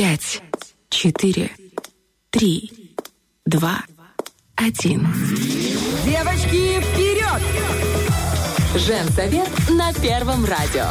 пять, четыре, три, два, один. Девочки, вперед! Женсовет на Первом радио.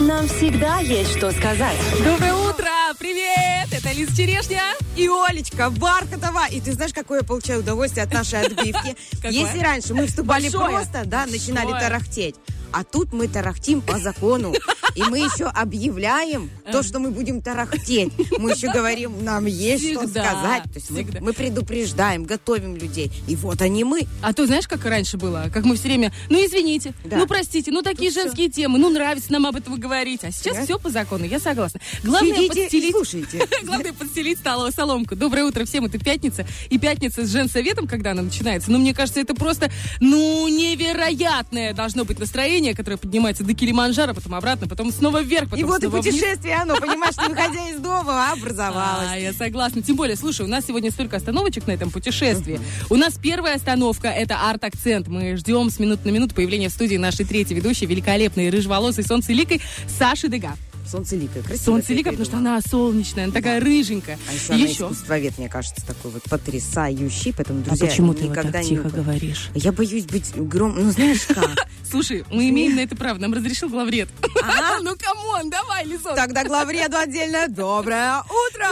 Нам всегда есть что сказать. Доброе утро! Привет! Это Лиза Черешня. И Олечка Бархатова. И ты знаешь, какое я получаю удовольствие от нашей отбивки? Если раньше мы вступали просто, да, начинали тарахтеть, а тут мы тарахтим по закону. И мы еще объявляем то, что мы будем тарахтеть. Мы еще говорим, нам есть что Всегда, сказать. То есть мы, мы предупреждаем, готовим людей. И вот они мы. А то знаешь, как раньше было? Как мы все время, ну извините, Да. ну простите, ну такие Ну, всё. женские темы, ну нравится нам об этом говорить. А сейчас Да. все по закону, я согласна. Главное Сидите подстелить... слушайте. Главное подстелить столовую соломку. Доброе утро всем, это пятница. И пятница с женсоветом, когда она начинается. Ну, мне кажется, это просто, ну, невероятное должно быть настроение, которое поднимается до Килиманджаро, потом обратно, потом снова вверх, потом И вот и снова вниз. путешествие, оно, понимаешь, не выходя из дома, образовалось. А, я согласна. Тем более, слушай, у нас сегодня столько остановочек на этом путешествии. У нас первая остановка — это арт-акцент. Мы ждем с минут на минуту появления в студии нашей третьей ведущей, великолепной рыжеволосой солнцеликой Саши Дега. Солнцеликая, красиво. Солнцелика, ты потому что она солнечная, она такая рыженькая. А еще, она искусствовед, мне кажется, такой вот потрясающий, поэтому, друзья, никогда не... говоришь? Я боюсь быть гром... Ну, знаешь как? Слушай, мы имеем на это право, нам разрешил главред. А? Ну, come on, давай, Лизон. Тогда главреду отдельно доброе утро!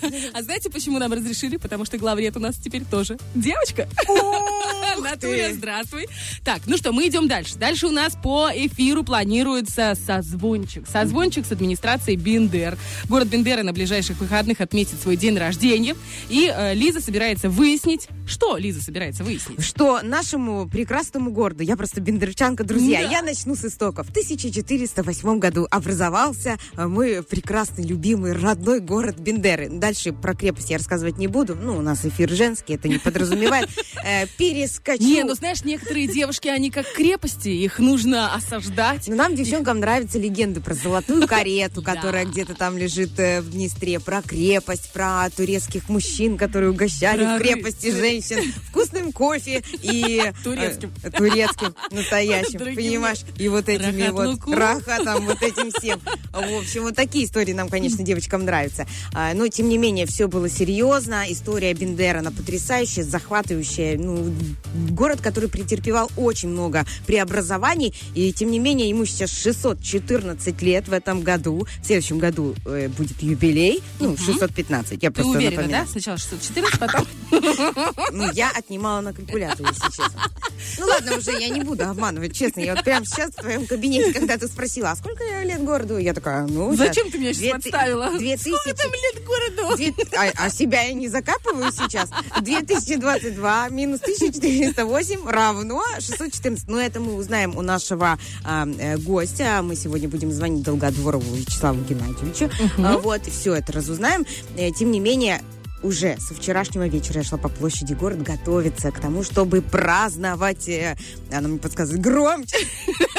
Привет! А знаете, почему нам разрешили? Потому что главред у нас теперь тоже девочка. Ты! здравствуй. Так, ну что, мы идем дальше. Дальше у нас по эфиру планируется созвончик. Созвончик с администрацией Бендер. Город Бендера на ближайших выходных отметит свой день рождения. И э, Лиза собирается выяснить... Что Лиза собирается выяснить? Что нашему прекрасному городу, я просто бендерчанка, друзья, Да. я начну с истоков. В 1408 году образовался э, мой прекрасный, любимый, родной город Бендеры. Дальше про крепость я рассказывать не буду. Ну, у нас эфир женский, это не подразумевает. Э, Перескочу. Не, ну знаешь, некоторые девушки, они как крепости, их нужно осаждать. Но нам, девчонкам, нравятся легенды про золотую карету, которая где-то там лежит э, в Днестре, про крепость, про турецких мужчин, которые угощали в крепости женщин вкусным кофе и... э, Турецким. Турецким, настоящим, понимаешь? И вот этими вот рахатом, вот этим всем. В общем, вот такие истории нам, конечно, девочкам нравятся. А, Но, тем не менее, все было серьезно. История Бендера, она потрясающая, захватывающая. Ну, город, который претерпевал очень много преобразований. И, тем не менее, ему сейчас 614 лет в этом году. В следующем году э, будет юбилей. Ну, 615. Я Ты просто уверена, напоминаю. да? Сначала 614, потом... Ну, я отнимала на калькуляторе, если честно. Ну, ладно, уже я не буду обманывать, честно. Я вот прямо сейчас в твоем кабинете, когда ты спросила, а сколько лет городу? Я такая, ну... Зачем ты меня сейчас подставила? Две Сколько тысячи... там лет городу? Две- а, а себя я не закапываю сейчас. 2022 минус 1408 равно 614. Но это мы узнаем у нашего а, э, гостя. Мы сегодня будем звонить Долгодворову Вячеславу Геннадьевичу. А, вот, все это разузнаем. Э, Тем не менее, уже со вчерашнего вечера я шла по площади город готовиться к тому, чтобы праздновать, э, она мне подсказывает, громче,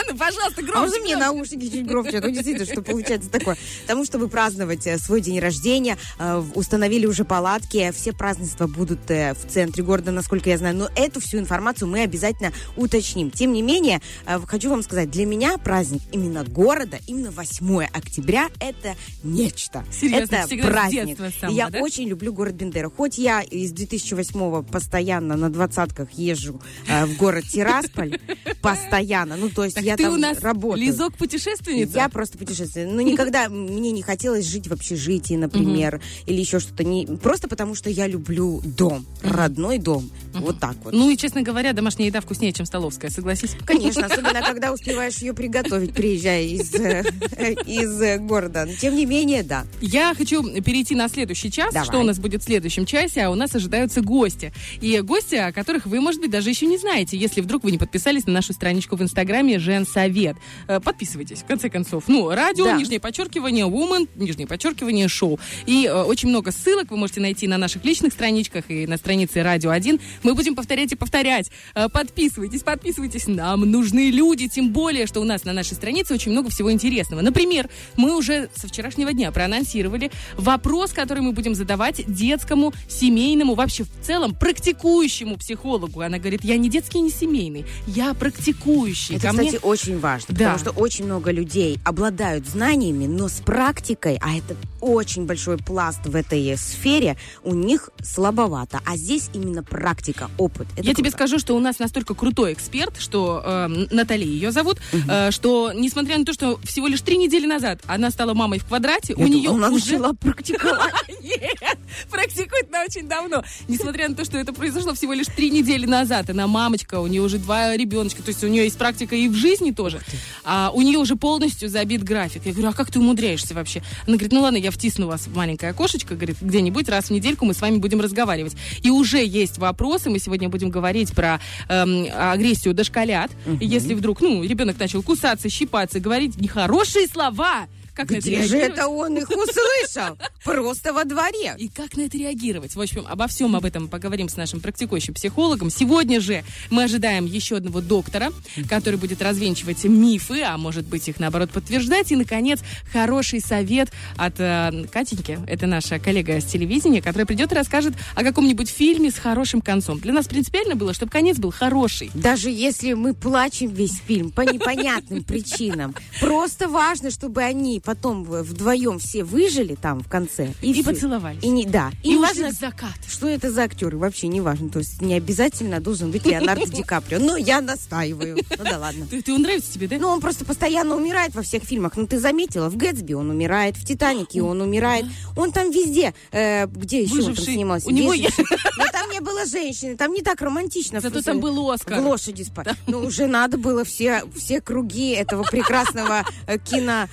Ну, пожалуйста, а громче. можно мне наушники чуть громче? Ну, действительно, что получается такое. Тому, чтобы праздновать э, свой день рождения, э, установили уже палатки. Все празднества будут в центре города, насколько я знаю. Но эту всю информацию мы обязательно уточним. Тем не менее, хочу вам сказать, для меня праздник именно города, именно 8 октября, это нечто. Серьезно, это праздник. самого, я да? очень люблю город Бендера. Хоть я из 2008 постоянно на двадцатках езжу э, в город Тирасполь, постоянно. Ну, то есть Так я ты там у нас работаю. лизок-путешественница? Я просто путешествую. Но никогда мне не хотелось жить в общежитии, например, или еще что-то. Не... Просто потому, что я люблю дом, родной дом. Вот так вот. Ну и, честно говоря, домашняя еда вкуснее, чем столовская, согласись? Конечно, особенно когда успеваешь ее приготовить, приезжая из, э, из э, города. Но, Тем не менее, да. Я хочу перейти на следующий час. Давай. Что у нас будет в следующем часе? А у нас ожидаются гости. И гости, о которых вы, может быть, даже еще не знаете, если вдруг вы не подписались на нашу страничку в Инстаграме Женсовет. Э, Подписывайтесь, в конце концов. Ну, радио, Да. нижнее подчеркивание, woman, нижнее подчеркивание, шоу. И э, очень много ссылок вы можете найти на наших личных страничках и на странице Радио 1. Мы будем повторять и повторять. Э, Подписывайтесь, подписывайтесь. Нам нужны люди, тем более, что у нас на нашей странице очень много всего интересного. Например, мы уже со вчерашнего дня проанонсировали вопрос, который мы будем задавать детскому, семейному, вообще в целом практикующему психологу. Она говорит, я не детский, не семейный, я практикующий. Это, Ко кстати, мне- очень важно, Да. потому что очень много людей обладают знаниями, но с практикой, а это очень большой пласт в этой сфере, у них слабовато. А здесь именно практика, опыт. Это Я тебе круто. скажу, что у нас настолько крутой эксперт, что э, Натали ее зовут, э, что несмотря на то, что всего лишь три недели назад она стала мамой в квадрате, у Я нее думала, она уже начала практиковать. Нет, практикует она очень давно. Несмотря на то, что это произошло всего лишь три недели назад. Она мамочка, у нее уже два ребеночка. То есть у нее есть практика и в жизни тоже. А у нее уже полностью забит график. Я говорю, а как ты умудряешься вообще? Она говорит, ну ладно, я втисну вас в маленькое окошечко, говорит, где-нибудь раз в недельку мы с вами будем разговаривать. И уже есть вопросы. Мы сегодня будем говорить про эм, агрессию дошколят. И если вдруг, ну, ребенок начал кусаться, щипаться, говорить нехорошие слова, как на это Где же реагировать? это он их услышал? Просто во дворе. И как на это реагировать? В общем, обо всем об этом поговорим с нашим практикующим психологом. Сегодня же мы ожидаем еще одного доктора, который будет развенчивать мифы, а может быть их наоборот подтверждать. И, наконец, хороший совет от э, Катеньки, это наша коллега с телевидения, которая придет и расскажет о каком-нибудь фильме с хорошим концом. Для нас принципиально было, чтобы конец был хороший. Даже если мы плачем весь фильм по непонятным причинам, просто важно, чтобы они потом вдвоем все выжили там в конце. И, И всё. поцеловались. И не, да. И, И, важно, закат. что это за актеры, вообще не важно. То есть не обязательно должен быть Леонардо Ди Каприо. Но я настаиваю. Ну да ладно. Ты, он нравится тебе, да? Ну, он просто постоянно умирает во всех фильмах. Ну, ты заметила, в Гэтсби он умирает, в Титанике он умирает. Он там везде, э, где еще он там снимался? У него. Но там не было женщины, там не так романтично. Зато там был Оскар. В лошади спать. Ну, уже надо было все, все круги этого прекрасного э, кино,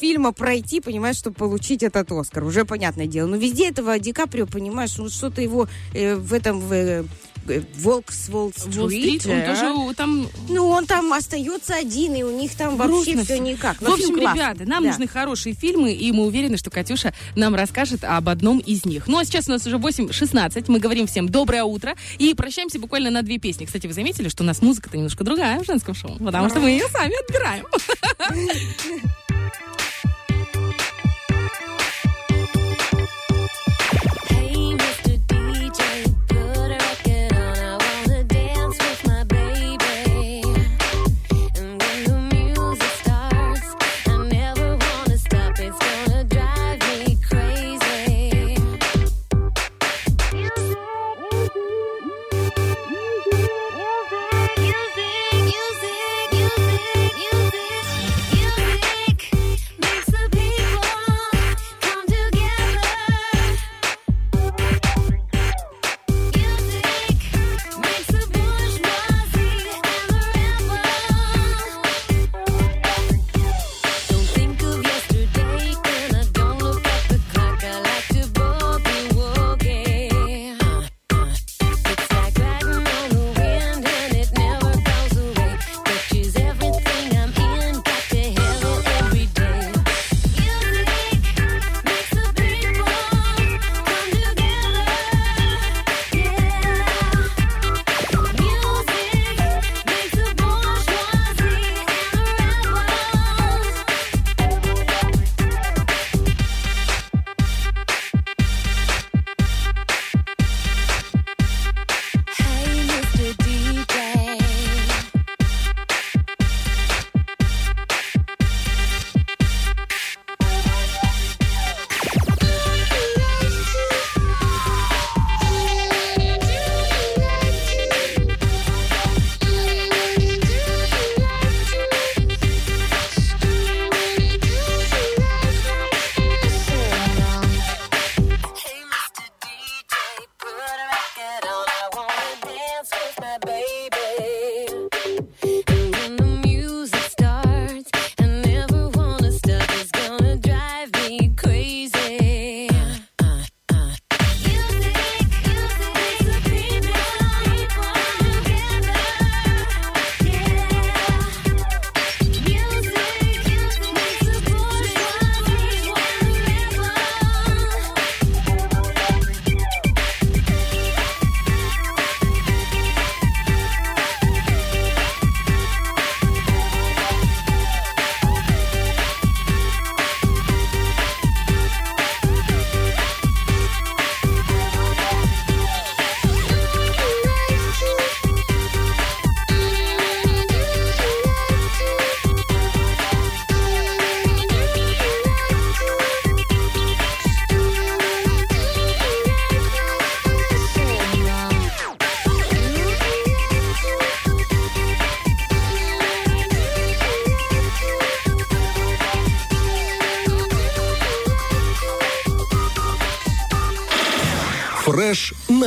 кинофильма пройти, понимаешь, чтобы получить этот Оскар. Уже понятное дело. Но везде этого Ди Каприо, понимаешь, ну, что-то его э, в этом... В, э, Волк с Уолл-стрит. Он э, тоже у- там ну, он там остается один, и у них там вообще все никак. В общем, ребята, нам Да. нужны хорошие фильмы, и мы уверены, что Катюша нам расскажет об одном из них. Ну, а сейчас у нас уже 8.16, мы говорим всем доброе утро, и прощаемся буквально на две песни. Кстати, вы заметили, что у нас музыка-то немножко другая в женском шоу, потому что мы ее сами отбираем.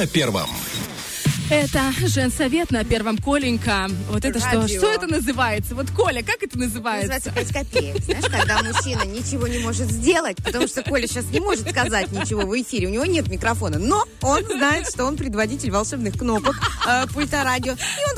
на первом. Это женсовет на первом Коленька. Вот это что? Радио. Что это называется? Вот Коля, как это называется? Называется 5 копеек. Знаешь, когда мужчина ничего не может сделать, потому что Коля сейчас не может сказать ничего в эфире, у него нет микрофона, но он знает, что он предводитель волшебных кнопок э, пульта радио. И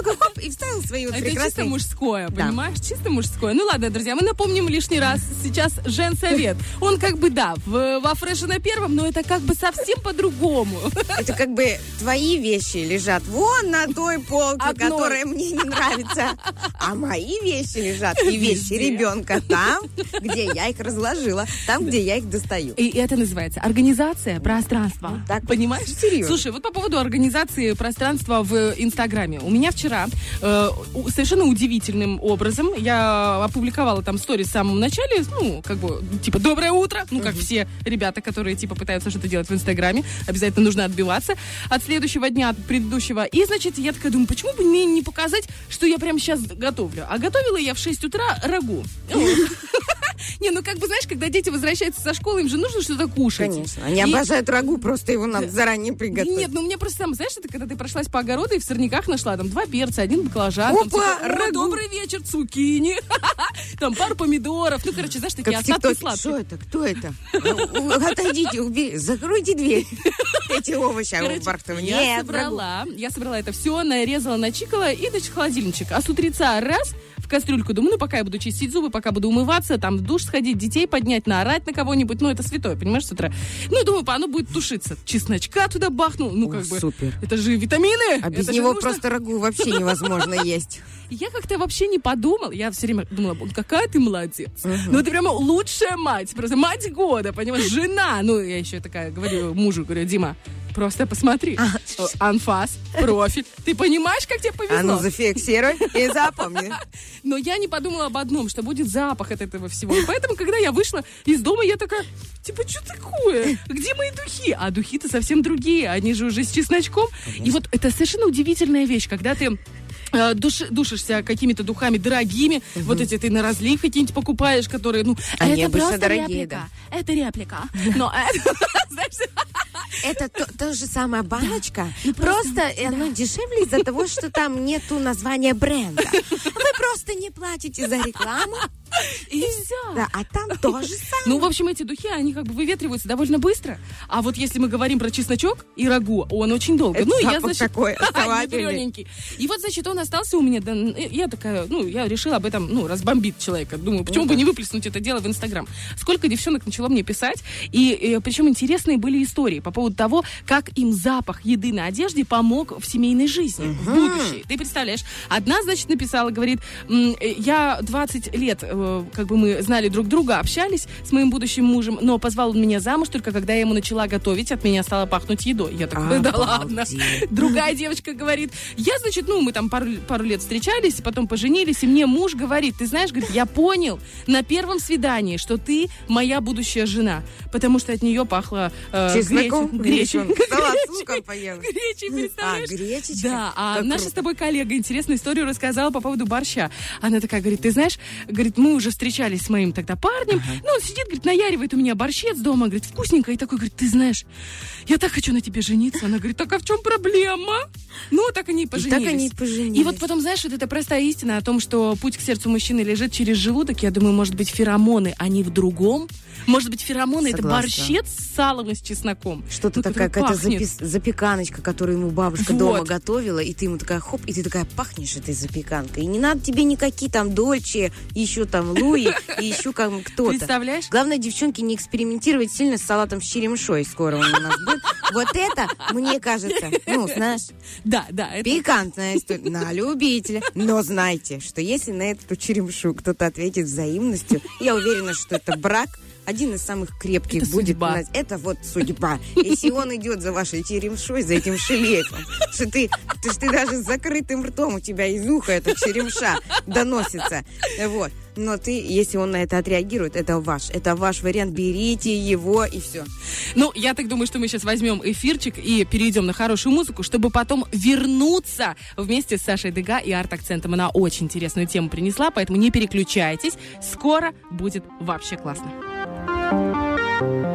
и вставил свои вот Это чисто прекрасные... мужское, Да. понимаешь? Чисто мужское. Ну ладно, друзья, мы напомним лишний раз. Сейчас женсовет. Он как бы, да, в, во фреше на первом, но это как бы совсем по-другому. Это как бы твои вещи лежат вон на той полке, Одной. которая мне не нравится. А мои вещи лежат и вещи ребенка там, где я их разложила, там, где я их достаю. И это называется организация пространства. так Понимаешь? серьезно. Слушай, вот по поводу организации пространства в Инстаграме. У меня вчера э, совершенно удивительным образом я опубликовала там сторис в самом начале, ну, как бы, типа, доброе утро, ну, как все ребята, которые, типа, пытаются что-то делать в Инстаграме, обязательно нужно отбиваться от следующего дня, от предыдущего. И, значит, я такая думаю, почему бы мне не показать, что я прямо сейчас готовлю? А готовила я в 6 утра рагу. Не, ну как бы, знаешь, когда дети возвращаются со школы, им же нужно что-то кушать. Конечно. Они И- обожают рагу, просто его надо заранее приготовить. Нет, ну мне просто там, знаешь, это когда ты прошлась по огороду и в сорняках нашла там два перца, один баклажан. там, Опа, типа, «О, рагу!» добрый вечер, цукини. Там пару помидоров. Ну, короче, знаешь, такие остатки сладкие. Что это? Кто это? Отойдите, убери, закройте дверь. Эти овощи, а Бархтова я собрала, я собрала это все, нарезала, начикала и, значит, холодильничек. А с утреца раз в кастрюльку, думаю, ну, пока я буду чистить зубы, пока буду умываться, там, в душ сходить, детей поднять, наорать на кого-нибудь, ну, это святое, понимаешь, с утра. Ну, думаю, оно будет тушиться. Чесночка туда бахнул, ну, О, как бы. супер. Это же витамины. А без него нужно. просто рагу вообще невозможно есть. Я как-то вообще не подумал. Я все время думала, «Бон, какая ты молодец. Ну, ты прямо лучшая мать. Просто мать года, понимаешь? Жена. Ну, я еще такая говорю мужу, говорю, Дима, просто посмотри. Анфас, профиль. Ты понимаешь, как тебе повезло? А ну зафиксируй и запомни. Но я не подумала об одном, что будет запах от этого всего. И поэтому, когда я вышла из дома, я такая, типа, что такое? Где мои духи? А духи-то совсем другие. Они же уже с чесночком. И вот это совершенно удивительная вещь, когда ты э, души- душишься какими-то духами дорогими, вот эти ты на разлив какие-нибудь покупаешь, которые, ну, Они это обычно просто дорогие, реплика, это реплика, но это, знаешь, Это то, то же самая баночка, просто оно дешевле из-за того, что там нету названия бренда. Вы просто не платите за рекламу, и все. да, а там то же самое. Ну, в общем, эти духи, они как бы выветриваются довольно быстро. А вот если мы говорим про чесночок и рагу, он очень долго. Это ну, и я, значит, такой ядрёненький. И вот, значит, он остался у меня. да, я такая, ну, я решила об этом, ну, разбомбить человека. Думаю, почему бы не выплеснуть это дело в Инстаграм? Сколько девчонок начало мне писать. И, причем интересные были истории по поводу того, как им запах еды на одежде помог в семейной жизни, в будущее. Ты представляешь? Одна, значит, написала, говорит, «М, э, я 20 лет, э, как бы мы знали друг друга, общались с моим будущим мужем, но позвал он меня замуж только когда я ему начала готовить, от меня стало пахнуть едой. Я такая, да ладно. Другая девочка говорит, я, значит, ну, мы там пару, пару лет встречались, потом поженились, и мне муж говорит, ты знаешь, говорит, я понял на первом свидании, что ты моя будущая жена, потому что от нее пахло э, Чесноком? гречей. Салат поела. Гречей, А, представляешь? гречечка? Да, а Как наша круто. с тобой коллега интересную историю рассказала по поводу борща. Она такая говорит, ты знаешь, говорит, мы уже встречались с моим тогда парнем, ну, он сидит, говорит, наяривает у меня борщец дома, говорит, вкусненько, и такой, говорит, ты знаешь, я так хочу на тебе жениться. Она говорит, так а в чем проблема? Ну, так они и поженились. так они и поженились. И вот потом, знаешь, вот эта простая истина о том, что путь к сердцу мужчины лежит через желудок, я думаю, может быть, феромоны, они в другом? Может быть, феромоны это Согласна. борщец с салом и с чесноком? Что-то Ну, такая какая-то запис- запеканочка, которую ему бабушка Вот. дома готовила, и ты ему такая хоп, и ты такая пахнешь этой запеканкой. И не надо тебе никакие там дольче, еще там луи, и еще как кто-то. Представляешь? Главное, девчонки, не экспериментировать сильно с салатом с черемшой. Скоро он у нас будет. Вот это, мне кажется, ну, знаешь, Да, да, это пикантная история на любителя. Но знайте, что если на эту черемшу кто-то ответит взаимностью, я уверена, что это брак один из самых крепких Это будет. судьба. у нас. Это вот судьба. Если он идет за вашей черемшой, за этим шлейфом, что ты, ты, ты даже с закрытым ртом у тебя из уха эта черемша доносится. Вот. Но ты, если он на это отреагирует, это ваш. Это ваш вариант. Берите его и все. Ну, я так думаю, что мы сейчас возьмем эфирчик и перейдем на хорошую музыку, чтобы потом вернуться вместе с Сашей Дега и арт-акцентом. Она очень интересную тему принесла, поэтому не переключайтесь. Скоро будет вообще классно. Bye.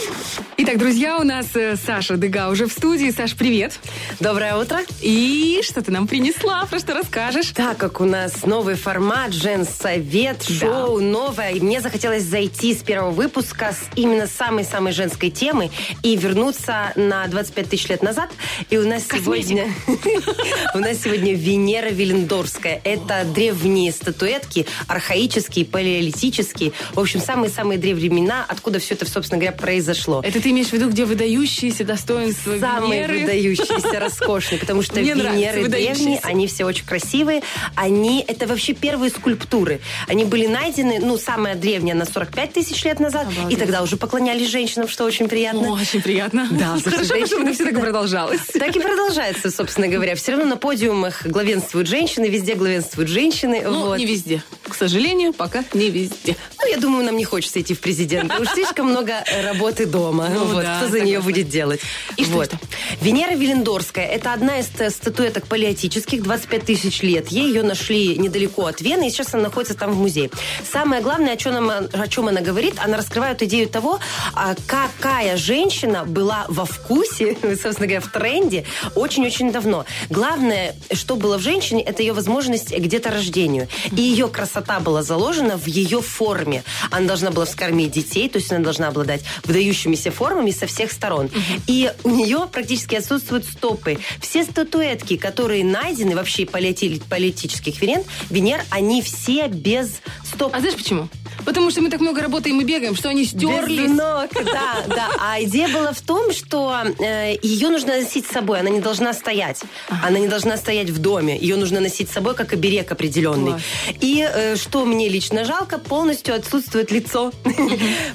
Итак, друзья, у нас э, Саша Дега уже в студии. Саш, привет. Доброе утро. И что ты нам принесла? Про что расскажешь? Так как у нас новый формат, женсовет, шоу новое, и мне захотелось зайти с первого выпуска с именно самой-самой женской темы и вернуться на 25 тысяч лет назад. И у нас сегодня... У нас сегодня Венера Виллендорская. Это древние статуэтки, архаические, палеолитические. В общем, самые-самые древние времена, откуда все это, собственно говоря, произошло. Это ты имеешь в виду, где выдающиеся достоинства Самые Венеры? выдающиеся, роскошные, потому что Мне Венеры древние, они все очень красивые. Они, это вообще первые скульптуры. Они были найдены, ну, самая древняя на 45 тысяч лет назад, и тогда уже поклонялись женщинам, что очень приятно. О, очень приятно. Да, Хорошо, что женщины все так всегда- продолжалось. Так и продолжается, собственно говоря. Все равно на подиумах главенствуют женщины, везде главенствуют женщины. Ну, вот. не везде. К сожалению, пока не везде. Ну, я думаю, нам не хочется идти в президенты. Уж слишком много работы дома. Ну вот, да, кто за нее будет делать? И что вот. это? Венера Виллендорская. Это одна из э, статуэток палеотических, 25 тысяч лет. Ей ее нашли недалеко от Вены, и сейчас она находится там в музее. Самое главное, о чем, она, о чем она говорит, она раскрывает идею того, а, какая женщина была во вкусе, собственно говоря, в тренде очень-очень давно. Главное, что было в женщине, это ее возможность к деторождению. И ее красота была заложена в ее форме. Она должна была вскормить детей, то есть она должна обладать выдающимися формами со всех сторон. И у нее практически отсутствуют стопы. Все статуэтки, которые найдены вообще палеоти- палеотических Венер, Венер, они все без стоп. А знаешь почему? Потому что мы так много работаем и бегаем, что они Без стерлись. ног, да, да. А идея была в том, что э, ее нужно носить с собой, она не должна стоять. Она не должна стоять в доме. Ее нужно носить с собой как оберег определенный. Класс. И э, что мне лично жалко, полностью отсутствует лицо.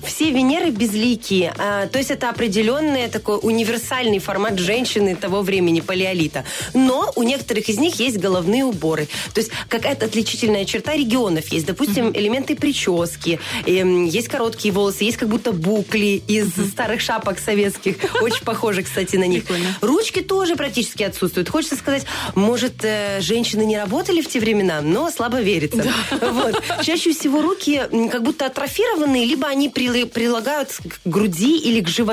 Все Венеры безликие. А, то есть это определенный такой универсальный формат женщины того времени, палеолита. Но у некоторых из них есть головные уборы. То есть какая-то отличительная черта регионов есть. Допустим, элементы прически, эм, есть короткие волосы, есть как будто букли из старых шапок советских. Очень похожи, кстати, на них. Прикольно. Ручки тоже практически отсутствуют. Хочется сказать, может, э, женщины не работали в те времена, но слабо верится. Вот. Чаще всего руки как будто атрофированные, либо они прилагают к груди или к животу.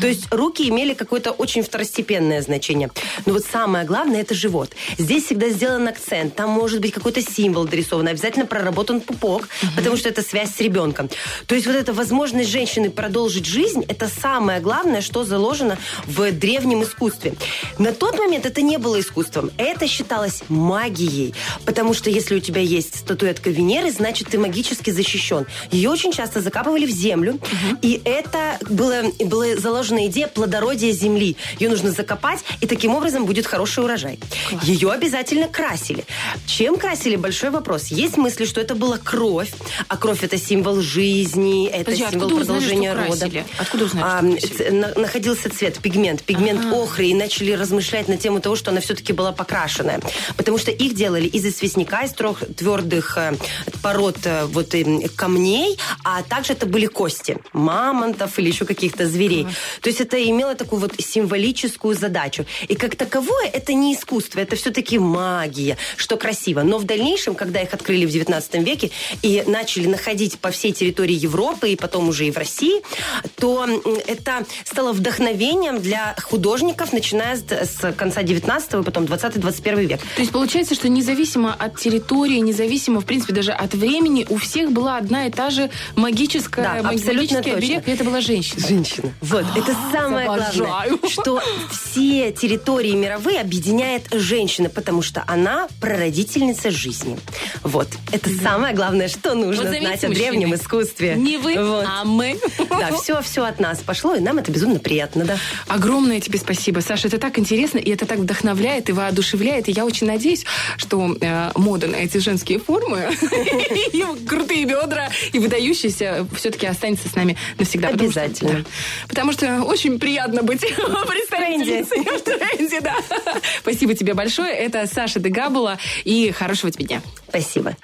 То есть руки имели какое-то очень второстепенное значение. Но вот самое главное это живот. Здесь всегда сделан акцент. Там может быть какой-то символ дорисован. Обязательно проработан пупок, потому что это связь с ребенком. То есть вот эта возможность женщины продолжить жизнь, это самое главное, что заложено в древнем искусстве. На тот момент это не было искусством. Это считалось магией. Потому что если у тебя есть статуэтка Венеры, значит, ты магически защищен. Ее очень часто закапывали в землю, и это было, была заложена идея плодородия земли. Ее нужно закопать, и таким образом будет хороший урожай. Ее обязательно красили. Чем красили? Большой вопрос. Есть мысли, что это была кровь, а кровь это символ жизни, это Подожди, символ откуда узнали, продолжения что рода. красили? Откуда узнали, что А, ц- на- находился цвет, пигмент, пигмент охры, и начали размышлять на тему того, что она все-таки была покрашенная. Потому что их делали из известняка, из трех твердых э, пород э, вот, э, камней, а также это были кости мамонтов или еще каких-то зверей. То есть это имело такую вот символическую задачу. И как таковое это не искусство, это все-таки магия, что красиво. Но в дальнейшем, когда их открыли в 19 веке и начали находить по всей территории Европы и потом уже и в России, то это стало вдохновением для художников, начиная с, с конца 19 и потом 20-21 век. То есть получается, что независимо от территории, независимо, в принципе, даже от времени, у всех была одна и та же магическая, Да, абсолютно магический точно. и это была женщина. Женщина. Вот, это самое обожаю. главное, что все территории мировые объединяет женщина, потому что она прародительница жизни. Вот, это самое главное, что нужно Вот знать о древнем искусстве. Не вы, Вот. а мы. Да, все, все от нас пошло, и нам это безумно приятно, да. Огромное тебе спасибо, Саша. Это так интересно, и это так вдохновляет и воодушевляет. И я очень надеюсь, что э, мода на эти женские формы, крутые бедра, и выдающиеся все-таки останется с нами навсегда. Потому что- Обязательно. Потому что очень приятно быть представительницей в тренде, да. Спасибо тебе большое. Это Саша Дегабула, и хорошего тебе дня. Спасибо.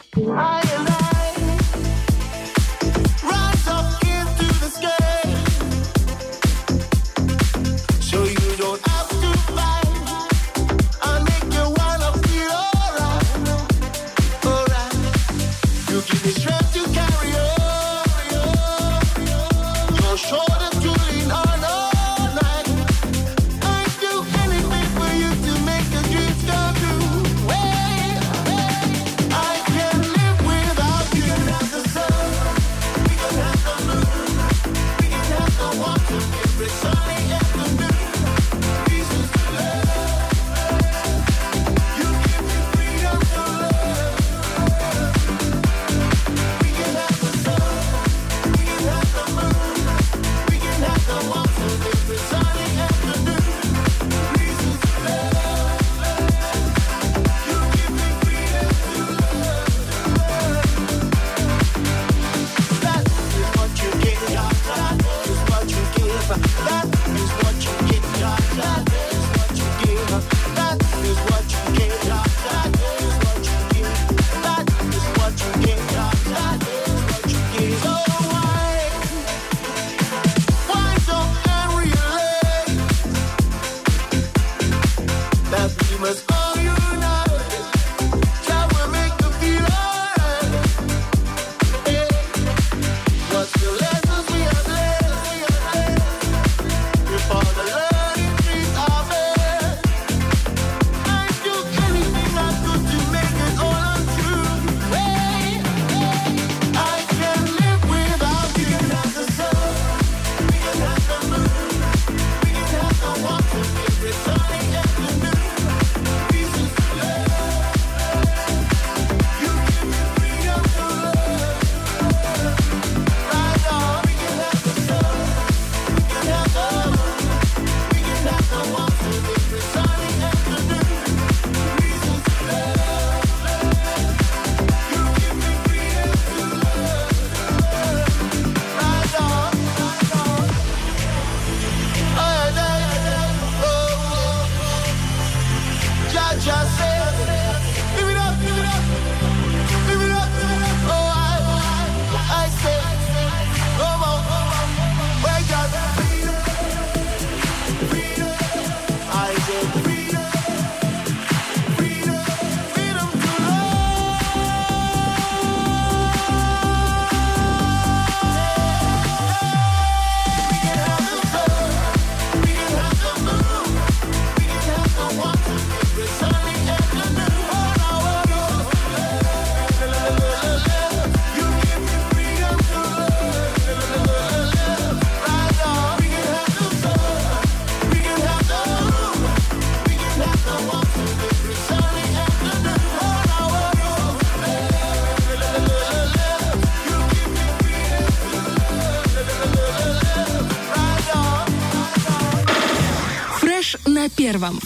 Фреш на первом.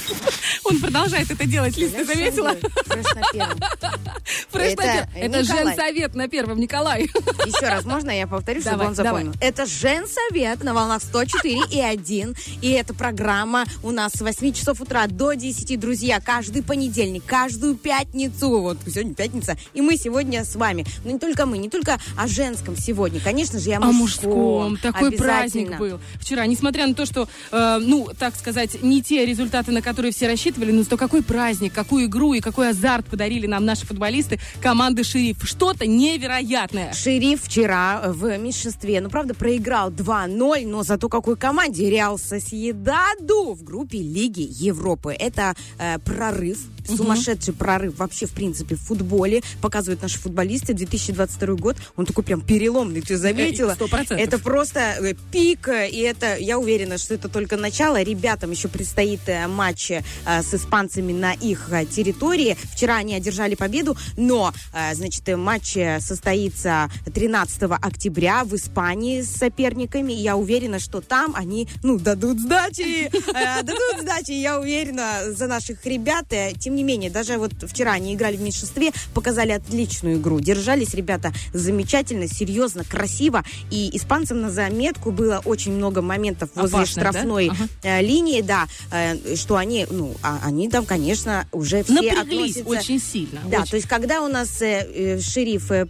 Он продолжает это делать, Лиз, ты заметила? Фреш на первом. Фреш на Это женсовет на первом, Николай. Еще раз, можно я повторю, чтобы он запомнил? Это Женсовет на волнах 104 и 1. И эта программа у нас с 8 часов утра до 10, друзья. Каждый понедельник, каждую пятницу. Вот сегодня пятница. И мы сегодня с вами. Но не только мы, не только о женском сегодня. Конечно же, и о О мужском. мужском. Такой праздник был вчера. Несмотря на то, что, э, ну, так сказать, не те результаты, на которые все рассчитывали, но зато какой праздник, какую игру и какой азарт подарили нам наши футболисты команды «Шериф». Что-то невероятное. Шериф вчера в меньшинстве, ну, правда, проиграл 2-0, но зато какой команде Реал Сосьедаду в группе Лиги Европы. Это э, прорыв, сумасшедший прорыв вообще, в принципе, в футболе. Показывают наши футболисты. 2022 год, он такой прям переломный, ты заметила? Э, сто процентов. Это просто э, пик, э, и это, я уверена, что это только начало. Ребятам еще предстоит э, матч э, с испанцами на их э, территории. Вчера они одержали победу, но, э, значит, э, матч э, состоится 13 октября в Испании с соперниками. Я уверена, что там они, ну, дадут сдачи, э, дадут сдачи. Я уверена за наших ребят. Э, Тем не менее, даже вот вчера они играли в меньшинстве, показали отличную игру. Держались ребята замечательно, серьезно, красиво. И испанцам на заметку было очень много моментов возле Опасных, да? штрафной Ага. э, линии, да, э, что они, ну, а- они там, конечно, уже все Напряглись относятся... очень сильно. Да, очень. то есть когда у нас э, шериф вы,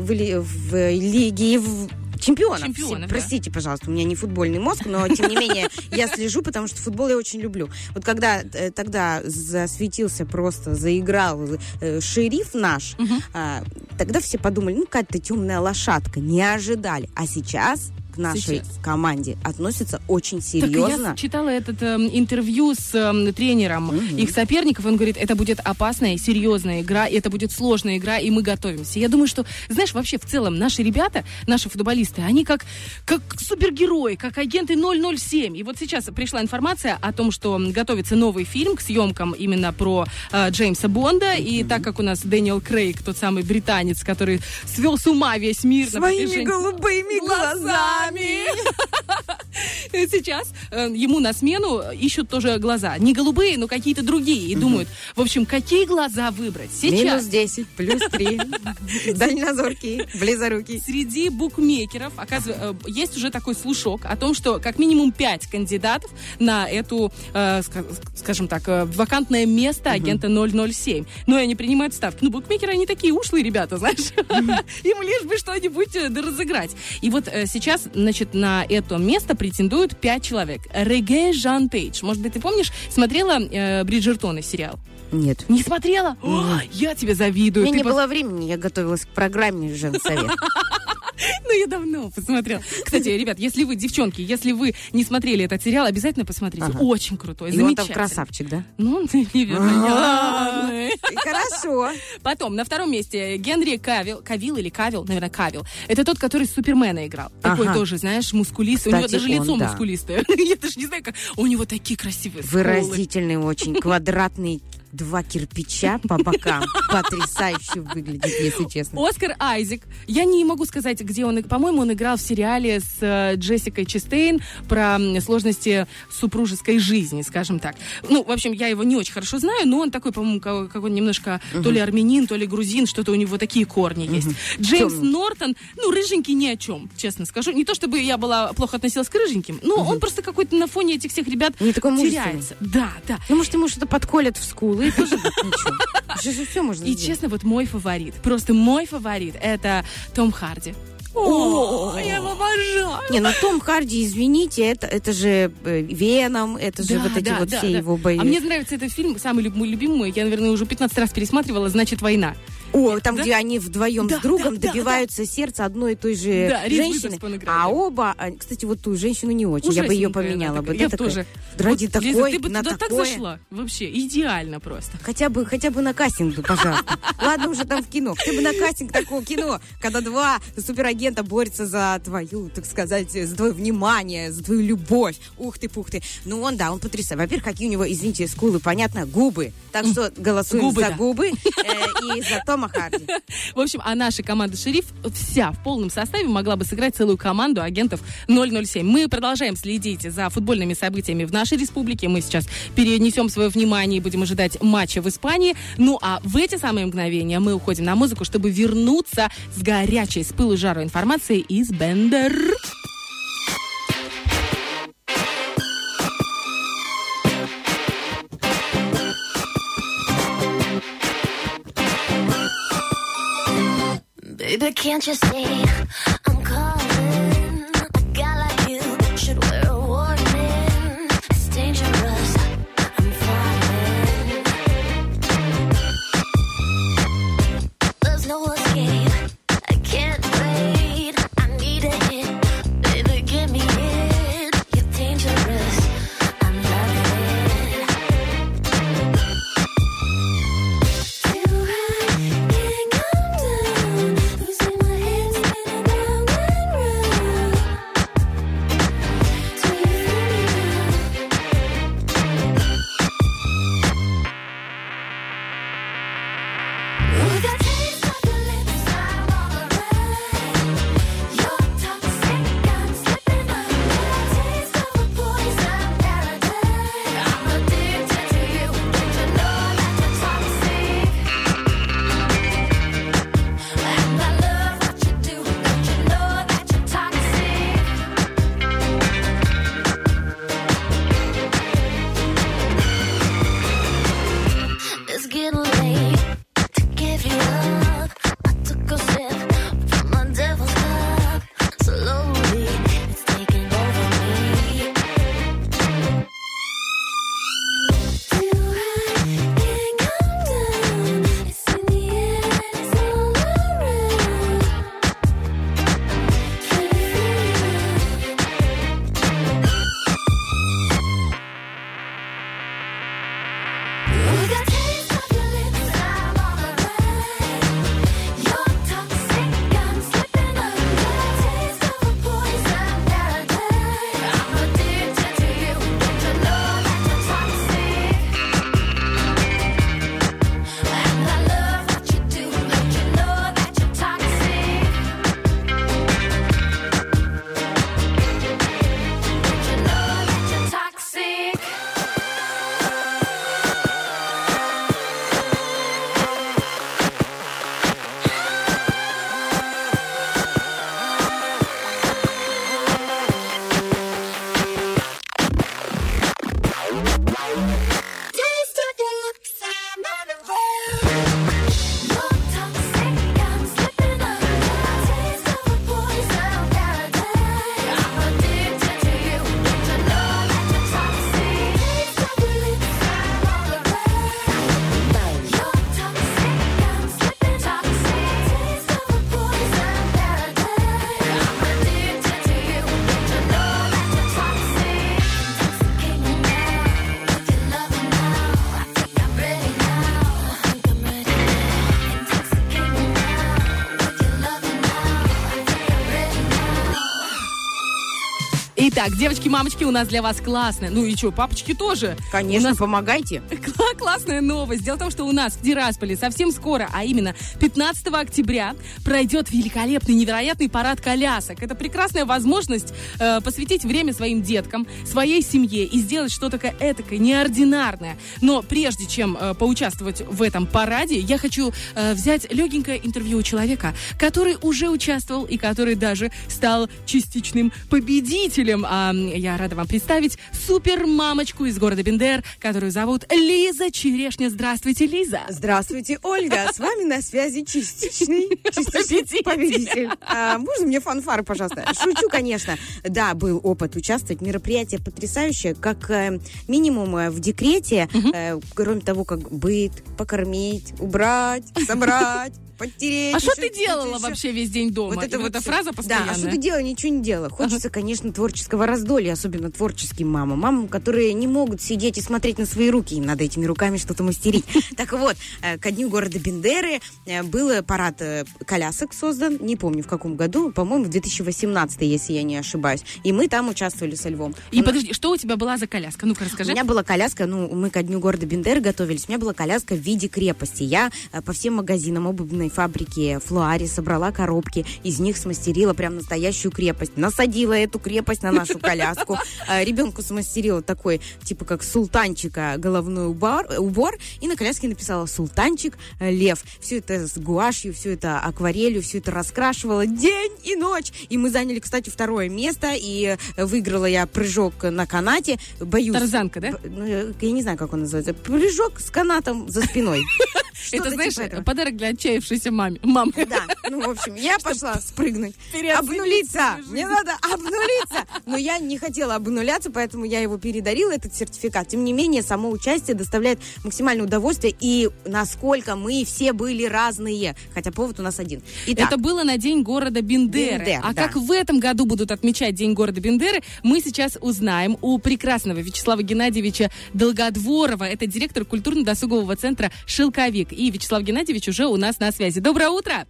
в, ли- в лиге в- чемпионов. Чемпионов, Все- да. Простите, пожалуйста, у меня не футбольный мозг, но тем не менее я слежу, потому что футбол я очень люблю. Вот когда э, тогда засветился просто, заиграл э, шериф наш, а, тогда все подумали, ну какая-то темная лошадка, не ожидали. А сейчас к нашей Сейчас. команде относятся очень Так серьезно. я читала этот эм, интервью с эм, тренером их соперников. Он говорит, это будет опасная, серьезная игра, и это будет сложная игра, и мы готовимся. Я думаю, что, знаешь, вообще в целом наши ребята, наши футболисты, они как, как супергерои, как агенты 007. И вот сейчас пришла информация о том, что готовится новый фильм к съемкам именно про э, Джеймса Бонда. И так как у нас Дэниел Крейг, тот самый британец, который свел с ума весь мир на Своими протяжении- голубыми глазами. Сейчас э, ему на смену ищут тоже глаза. Не голубые, но какие-то другие. И думают, в общем, какие глаза выбрать. Минус Сейчас 10, плюс 3. Дальнозоркий, близорукий. среди букмекеров оказывается, э, есть уже такой слушок о том, что как минимум пять кандидатов на эту, э, ска- скажем так, вакантное место агента 007. Но они принимают ставки. Ну, букмекеры, они такие ушлые ребята, знаешь. Им лишь бы что-нибудь разыграть. И вот сейчас, значит, на это место претендуют пять человек. Реге Жан Пейдж. Может быть, ты помнишь, смотрела э, Бриджертона сериал? Нет. Не смотрела? О, я тебе завидую. У меня Ты не пос- было времени, я готовилась к программе «Женсовет». Ну, я давно посмотрела. Кстати, ребят, если вы, девчонки, если вы не смотрели этот сериал, обязательно посмотрите. Ага. Очень крутой, И он там замечательный. красавчик, да? Ну, он невероятный. Хорошо. Потом, на втором месте Генри Кавилл, Кавилл или Кавилл, наверное, Кавилл. Это тот, который Супермена играл. Такой Ага. тоже, знаешь, мускулистый. У него Кстати, даже лицо он, да. мускулистое. Я даже не знаю, как. У него такие красивые скулы. Выразительный очень, квадратный, два кирпича по бокам. Потрясающе выглядит, если честно. Оскар Айзек. Я не могу сказать, где он. По-моему, он играл в сериале с э, Джессикой Честейн про сложности супружеской жизни, скажем так. Ну, в общем, я его не очень хорошо знаю, но он такой, по-моему, ка- какой немножко то ли армянин, то ли грузин, что-то у него такие корни есть. Джеймс Темный. Нортон, ну, рыженький ни о чем, честно скажу. Не то, чтобы я была плохо относилась к рыженьким, но он просто какой-то на фоне этих всех ребят Не такой теряется. Да, да. Ну, может, ему что-то подколят в скулы, и тоже ничего. Же все можно И честно, вот мой фаворит, просто мой фаворит, это Том Харди. О, я его обожаю. Не, ну Том Харди, извините, это, это же э, Веном, это же Да, вот эти да, вот да, все его бои. А мне нравится этот фильм, самый люб- мой любимый, я, наверное, уже 15 раз пересматривала, значит, «Война». О, там, Да? где они вдвоем Да, с другом да, да, добиваются сердца одной и той же Да, женщины. А оба, а, кстати, вот ту женщину не очень. Я бы ее поменяла бы. Да, Я такая, тоже. Ради Вот, Лиза, такой, ты бы на туда так такое. зашла. Вообще, идеально просто. Хотя бы, хотя бы на кастинг, пожалуйста. Ладно, уже там в кино. Хотя бы на кастинг такого кино, когда два суперагента борются за твою, так сказать, за твое внимание, за твою любовь. Ух ты, пух ты. Ну, он, да, он потрясающий. Во-первых, какие у него, извините, скулы, понятно, губы. Так что голосуем Губы, за да. губы э, и за Тома Тома Харди. В общем, а наша команда «Шериф» вся в полном составе могла бы сыграть целую команду агентов 007. Мы продолжаем следить за футбольными событиями в нашей республике. Мы сейчас перенесем свое внимание и будем ожидать матча в Испании. Ну, а в эти самые мгновения мы уходим на музыку, чтобы вернуться с горячей, с пылу жару информацией из Бендер. Baby, can't you see Итак, девочки, мамочки, у нас для вас классная. Ну и что, папочки тоже. Конечно, У нас помогайте. Кла- Классная новость. Дело в том, что у нас в Тирасполе совсем скоро, а именно 15 октября, пройдет великолепный, невероятный парад колясок. Это прекрасная возможность э, посвятить время своим деткам, своей семье и сделать что-то такое этакое, неординарное. Но прежде чем э, поучаствовать в этом параде, я хочу э, взять легенькое интервью у человека, который уже участвовал и который даже стал частичным победителем. А, я рада вам представить супер-мамочку из города Бендер, которую зовут Лиза Черешня. Здравствуйте, Лиза. Здравствуйте, Ольга. С вами на связи частичный, частичный Победитель. победитель. А, можно мне фанфары, пожалуйста? Шучу, конечно. Да, был опыт участвовать. Мероприятие потрясающее. Как э, минимум э, в декрете, э, кроме того, как быт, покормить, убрать, собрать. Подтереть. А что ты делала еще. вообще весь день дома? Вот это вот эта фраза Да, постоянная. а что ты делала? Ничего не делала. Хочется, конечно, творческого раздолья, особенно творческим мамам. Мамам, которые не могут сидеть и смотреть на свои руки. Им надо этими руками что-то мастерить. Так вот, э, ко дню города Бендеры э, был парад э, колясок создан. Не помню, в каком году. По-моему, в 2018, если я не ошибаюсь. И мы там участвовали со Львом. И подожди, что у тебя была за коляска? Ну-ка У расскажи. меня была коляска, ну, мы ко дню города Бендеры готовились. У меня была коляска в виде крепости. Я по всем магазинам обувной фабрики Флуари собрала коробки, из них смастерила прям настоящую крепость. Насадила эту крепость на нашу коляску. Э, Ребенку смастерила такой, типа как султанчика головной убор, убор и на коляске написала «Султанчик лев». Все это с гуашью, все это акварелью, все это раскрашивала день и ночь. И мы заняли, кстати, второе место, и выиграла я прыжок на канате. Боюсь. Тарзанка, да? Ну, э, я не знаю, как он называется. Прыжок с канатом за спиной. Это, знаешь, типа этого. подарок для отчаявшейся маме. Мам. Да, ну, в общем, я пошла спрыгнуть, обнулиться. Мне надо обнулиться. Но я не хотела обнуляться, поэтому я его передарила, этот сертификат. Тем не менее, само участие доставляет максимальное удовольствие. И насколько мы все были разные. Хотя повод у нас один. Итак, Это было на День города Бендеры. Бендер, а да. как в этом году будут отмечать День города Бендеры, мы сейчас узнаем у прекрасного Вячеслава Геннадьевича Долгодворова. Это директор культурно-досугового центра «Шелковик». И Вячеслав Геннадьевич уже у нас на связи. Доброе утро!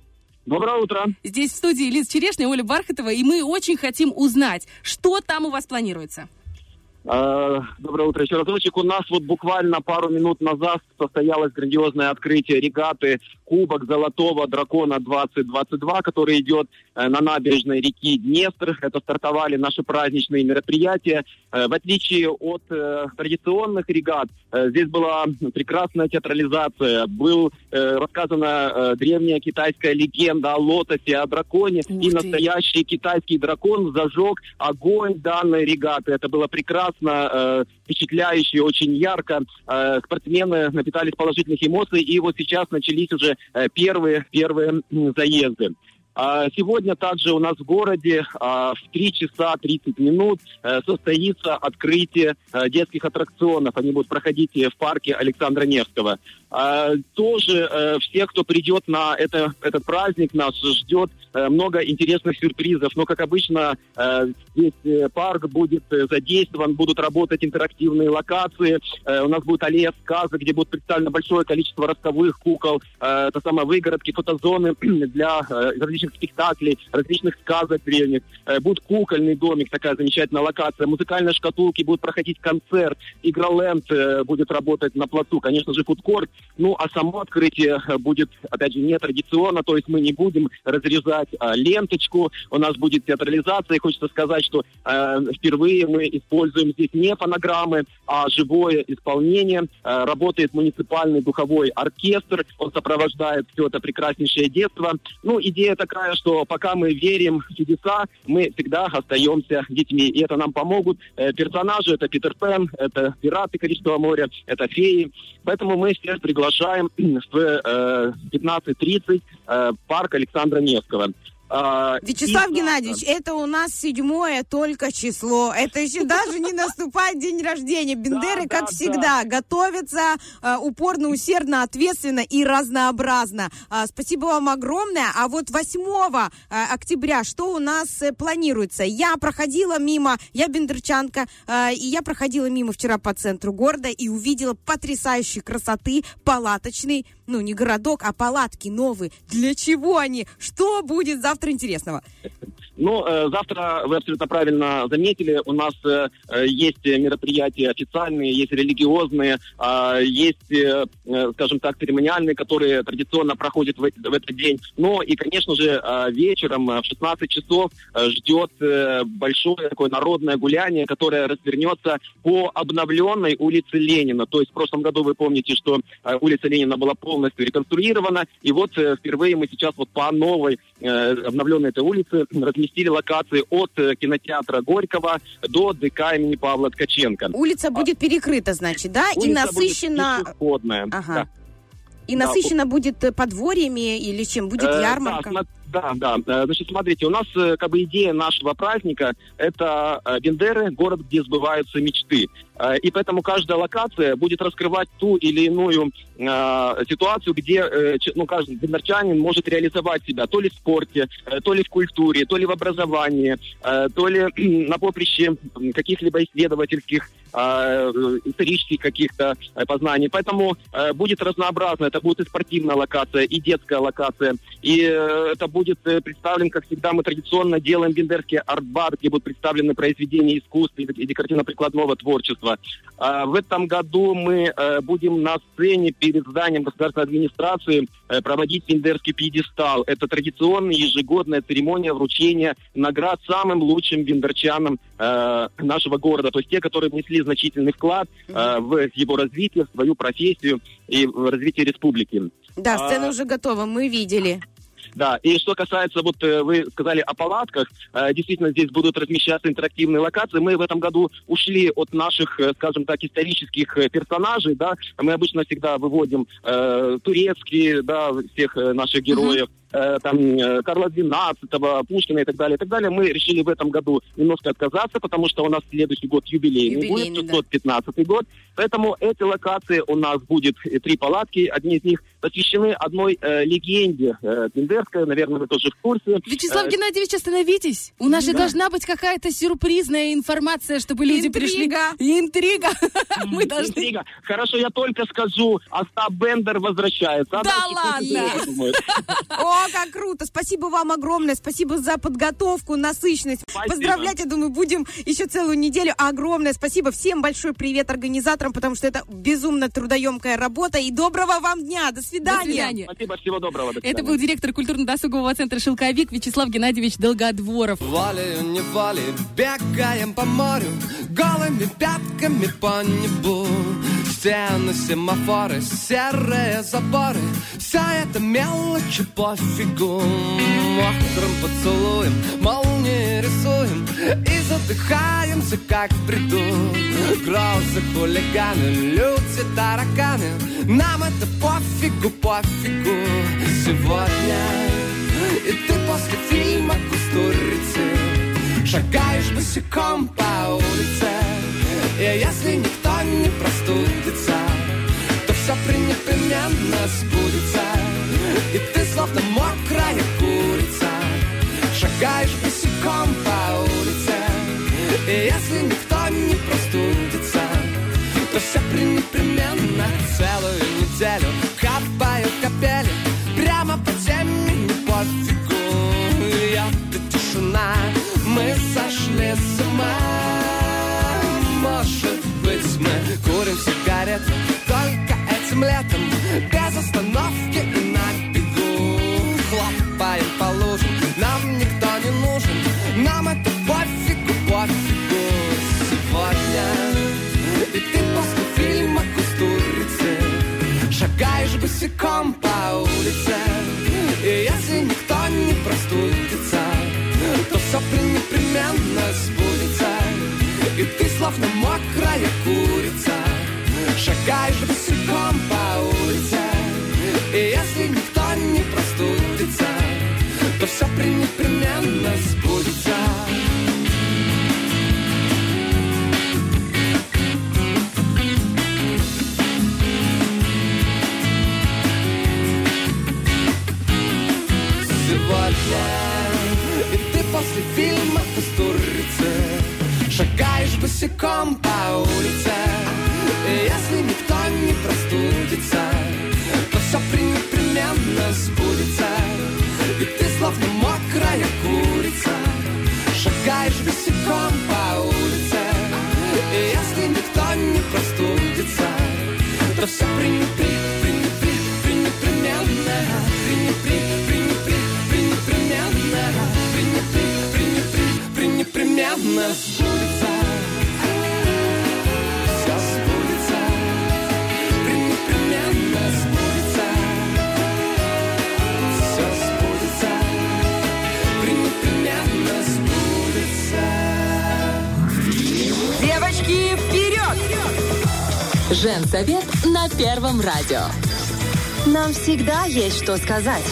Доброе утро. Здесь в студии Лиза Черешня, Оля Бархатова, и мы очень хотим узнать, что там у вас планируется. Э, Доброе утро еще разочек. У нас вот буквально пару минут назад состоялось грандиозное открытие регаты Кубок Золотого Дракона 2022, который идет э, на набережной реки Днестр. Это стартовали наши праздничные мероприятия. Э, В отличие от традиционных регат, здесь была прекрасная театрализация. Был рассказана древняя китайская легенда о лотосе, о драконе. Ух и настоящий китайский дракон зажег огонь данной регаты. Это было прекрасно, э, впечатляюще, очень ярко. Э, спортсмены напитались положительных эмоций, и вот сейчас начались уже э, первые, первые заезды. А Сегодня также у нас в городе а, в 3 часа 30 минут состоится открытие детских аттракционов. Они будут проходить в парке Александра Невского. А, Тоже э, все, кто придет на это, этот праздник, нас ждет э, много интересных сюрпризов. Но, как обычно, э, здесь э, парк будет э, задействован, будут работать интерактивные локации. Э, У нас будет аллея сказок, где будет представлено большое количество ростовых кукол. Э, Это самое выгородки, фотозоны для э, различных спектаклей, различных сказок древних. Э, Будет кукольный домик, такая замечательная локация. Музыкальные шкатулки, будет проходить концерт. Игроленд э, будет работать на плацу. Конечно же, фудкорт. Ну, а само открытие э, будет, опять же, нетрадиционно. То есть мы не будем разрезать а, ленточку. У нас будет театрализация. И хочется сказать, что э, впервые мы используем здесь не фонограммы, а живое исполнение. Э, работает муниципальный духовой оркестр. Он сопровождает все это прекраснейшее детство. Ну, идея такая, что пока мы верим в чудеса, мы всегда остаемся детьми. И это нам помогут э, персонажи. Это Питер Пен, это пираты Карибского моря, это феи. Поэтому мы всех приглашаем в э, 15.30 э, парк Александра Невского. А, Вячеслав и- Геннадьевич, это у нас седьмое только число. Это еще даже не наступает день рождения. Бендеры, Да, как да, всегда, готовятся э, упорно, усердно, ответственно и разнообразно. А, Спасибо вам огромное. А вот 8 э, октября что у нас э, планируется? Я проходила мимо, я бендерчанка, и я проходила мимо вчера по центру города и увидела потрясающей красоты палаточный, ну не городок, а палатки новые. Для чего они? Что будет завтра интересного? Ну, э, завтра вы абсолютно правильно заметили, у нас э, э, есть мероприятия официальные, есть религиозные, а, есть, скажем так, церемониальные, которые традиционно проходят в, эт- в этот день. Ну и, конечно же, э, вечером в 16 часов ждет большое такое народное гуляние, которое развернется по обновленной улице Ленина. То есть в прошлом году вы помните, что улица Ленина была полностью реконструирована, и вот впервые мы сейчас вот по новой обновленной этой улице разместили локации от э, кинотеатра Горького до ДК имени Павла Ткаченко. Улица будет перекрыта, значит, да? и Улица будет насыщена... пешеходная. Ага. Да. И Да, насыщена будет э, подворьями или чем? Будет Э, ярмарка? Да, да, да. Э, Значит, смотрите, у нас э, как бы идея нашего праздника – это э, Бендеры, город, где сбываются мечты. Э, И поэтому каждая локация будет раскрывать ту или иную э, ситуацию, где э, ну, каждый бендерчанин может реализовать себя то ли в спорте, э, то ли в культуре, то ли в образовании, э, то ли м, на поприще каких-либо исследовательских, э, исторических каких-то э, познаний. Поэтому э, будет разнообразно. Это будет и спортивная локация, и детская локация. И э, это будет э, представлен, как всегда, мы традиционно делаем бендерский арт-бар, где будут представлены произведения искусства и декоративно-прикладного творчества. А, В этом году мы э, будем на сцене перед зданием государственной администрации э, проводить бендерский пьедестал. Это традиционная ежегодная церемония вручения наград самым лучшим бендерчанам э, нашего города. То есть те, которые внесли значительный вклад в его развитие, в свою профессию и в развитие республики. Да, сцена А, уже готова, мы видели. Да, и что касается, вот э, вы сказали о палатках, э, действительно здесь будут размещаться интерактивные локации. Мы в этом году ушли от наших, э, скажем так, исторических персонажей, да, мы обычно всегда выводим э, турецкие, да, всех наших героев, э, там, Карла XII, Пушкина и так далее, и так далее. Мы решили в этом году немножко отказаться, потому что у нас следующий год юбилейный, Юбилейный, будет, 615 год. Поэтому эти локации у нас будет три палатки, одни из них посвящены одной э, легенде э, Бендерской, наверное, вы тоже в курсе. Вячеслав Э, Геннадьевич, остановитесь. У нас же должна быть какая-то сюрпризная информация, чтобы люди пришли. Интрига. Интрига. Мы должны... Интрига. Хорошо, я только скажу, Остап Бендер возвращается. Да ладно? О, как круто! Спасибо вам огромное, спасибо за подготовку, насыщенность. Спасибо. Поздравлять, я думаю, будем еще целую неделю. Огромное спасибо всем, большой привет организаторам, потому что это безумно трудоемкая работа. И доброго вам дня, до свидания. До свидания. Спасибо, всего доброго. До Это свидания. был директор культурно-досугового центра «Шелковик» Вячеслав Геннадьевич Долгодворов. Волею, не волею, бегаем по морю Голыми пятками по небу Стены, семафоры, серые заборы. Вся эта мелочи пофигу Мокрым поцелуем молнии рисуем. И задыхаемся, как в бреду. Грозы, хулиганы, люди, тараканы. Нам это пофигу, пофигу. Сегодня и ты после фильма «Кустурицы» Шагаешь босиком по улице И если никто не простудится То все пренепременно сбудется. И ты словно мокрая курица Шагаешь босиком по улице. И если никто этим летом Без остановки и на бегу. Хлопаем по лужам Нам никто не нужен. Нам это пофигу, пофигу. Сегодня И ты после фильма «Кустурицы» Шагаешь босиком по улице. И если никто не простудится То все непременно сбудется. И ты словно мокрая курица Шагаешь босиком по улице. И если никто не простудится То все непременно сбудется. Сегодня И ты после фильма «Кустурицы» Шагаешь босиком по улице Если никто не простудится То все непременно сбудется. И ты словно мокрая курица Шагаешь босиком по улице. Если никто не простудится То все пренепри, Женсовет на Первом радио. Нам всегда есть что сказать.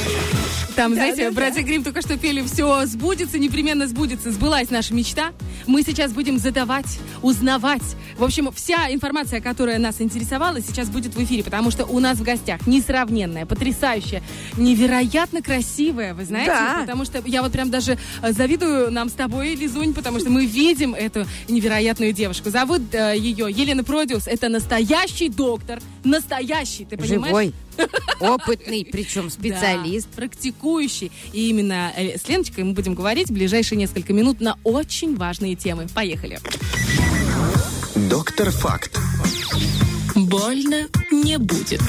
Там, знаете, братья Грим только что пели «Все сбудется, непременно сбудется». Сбылась наша мечта. Мы сейчас будем задавать, узнавать. В общем, вся информация, которая нас интересовала, сейчас будет в эфире, потому что у нас в гостях несравненная, потрясающая, невероятно красивая, вы знаете? Да. Потому что я вот прям даже э, завидую нам с тобой, Лизунь, потому что мы видим эту невероятную девушку. Зовут э, ее Елена Продиус. Это настоящий доктор. Настоящий, ты понимаешь? Живой, опытный, причем специалист. Да, практикующий. И именно э, с Леночкой мы будем говорить в ближайшие несколько минут на очень важные темы. Поехали. Доктор Факт. Больно не будет.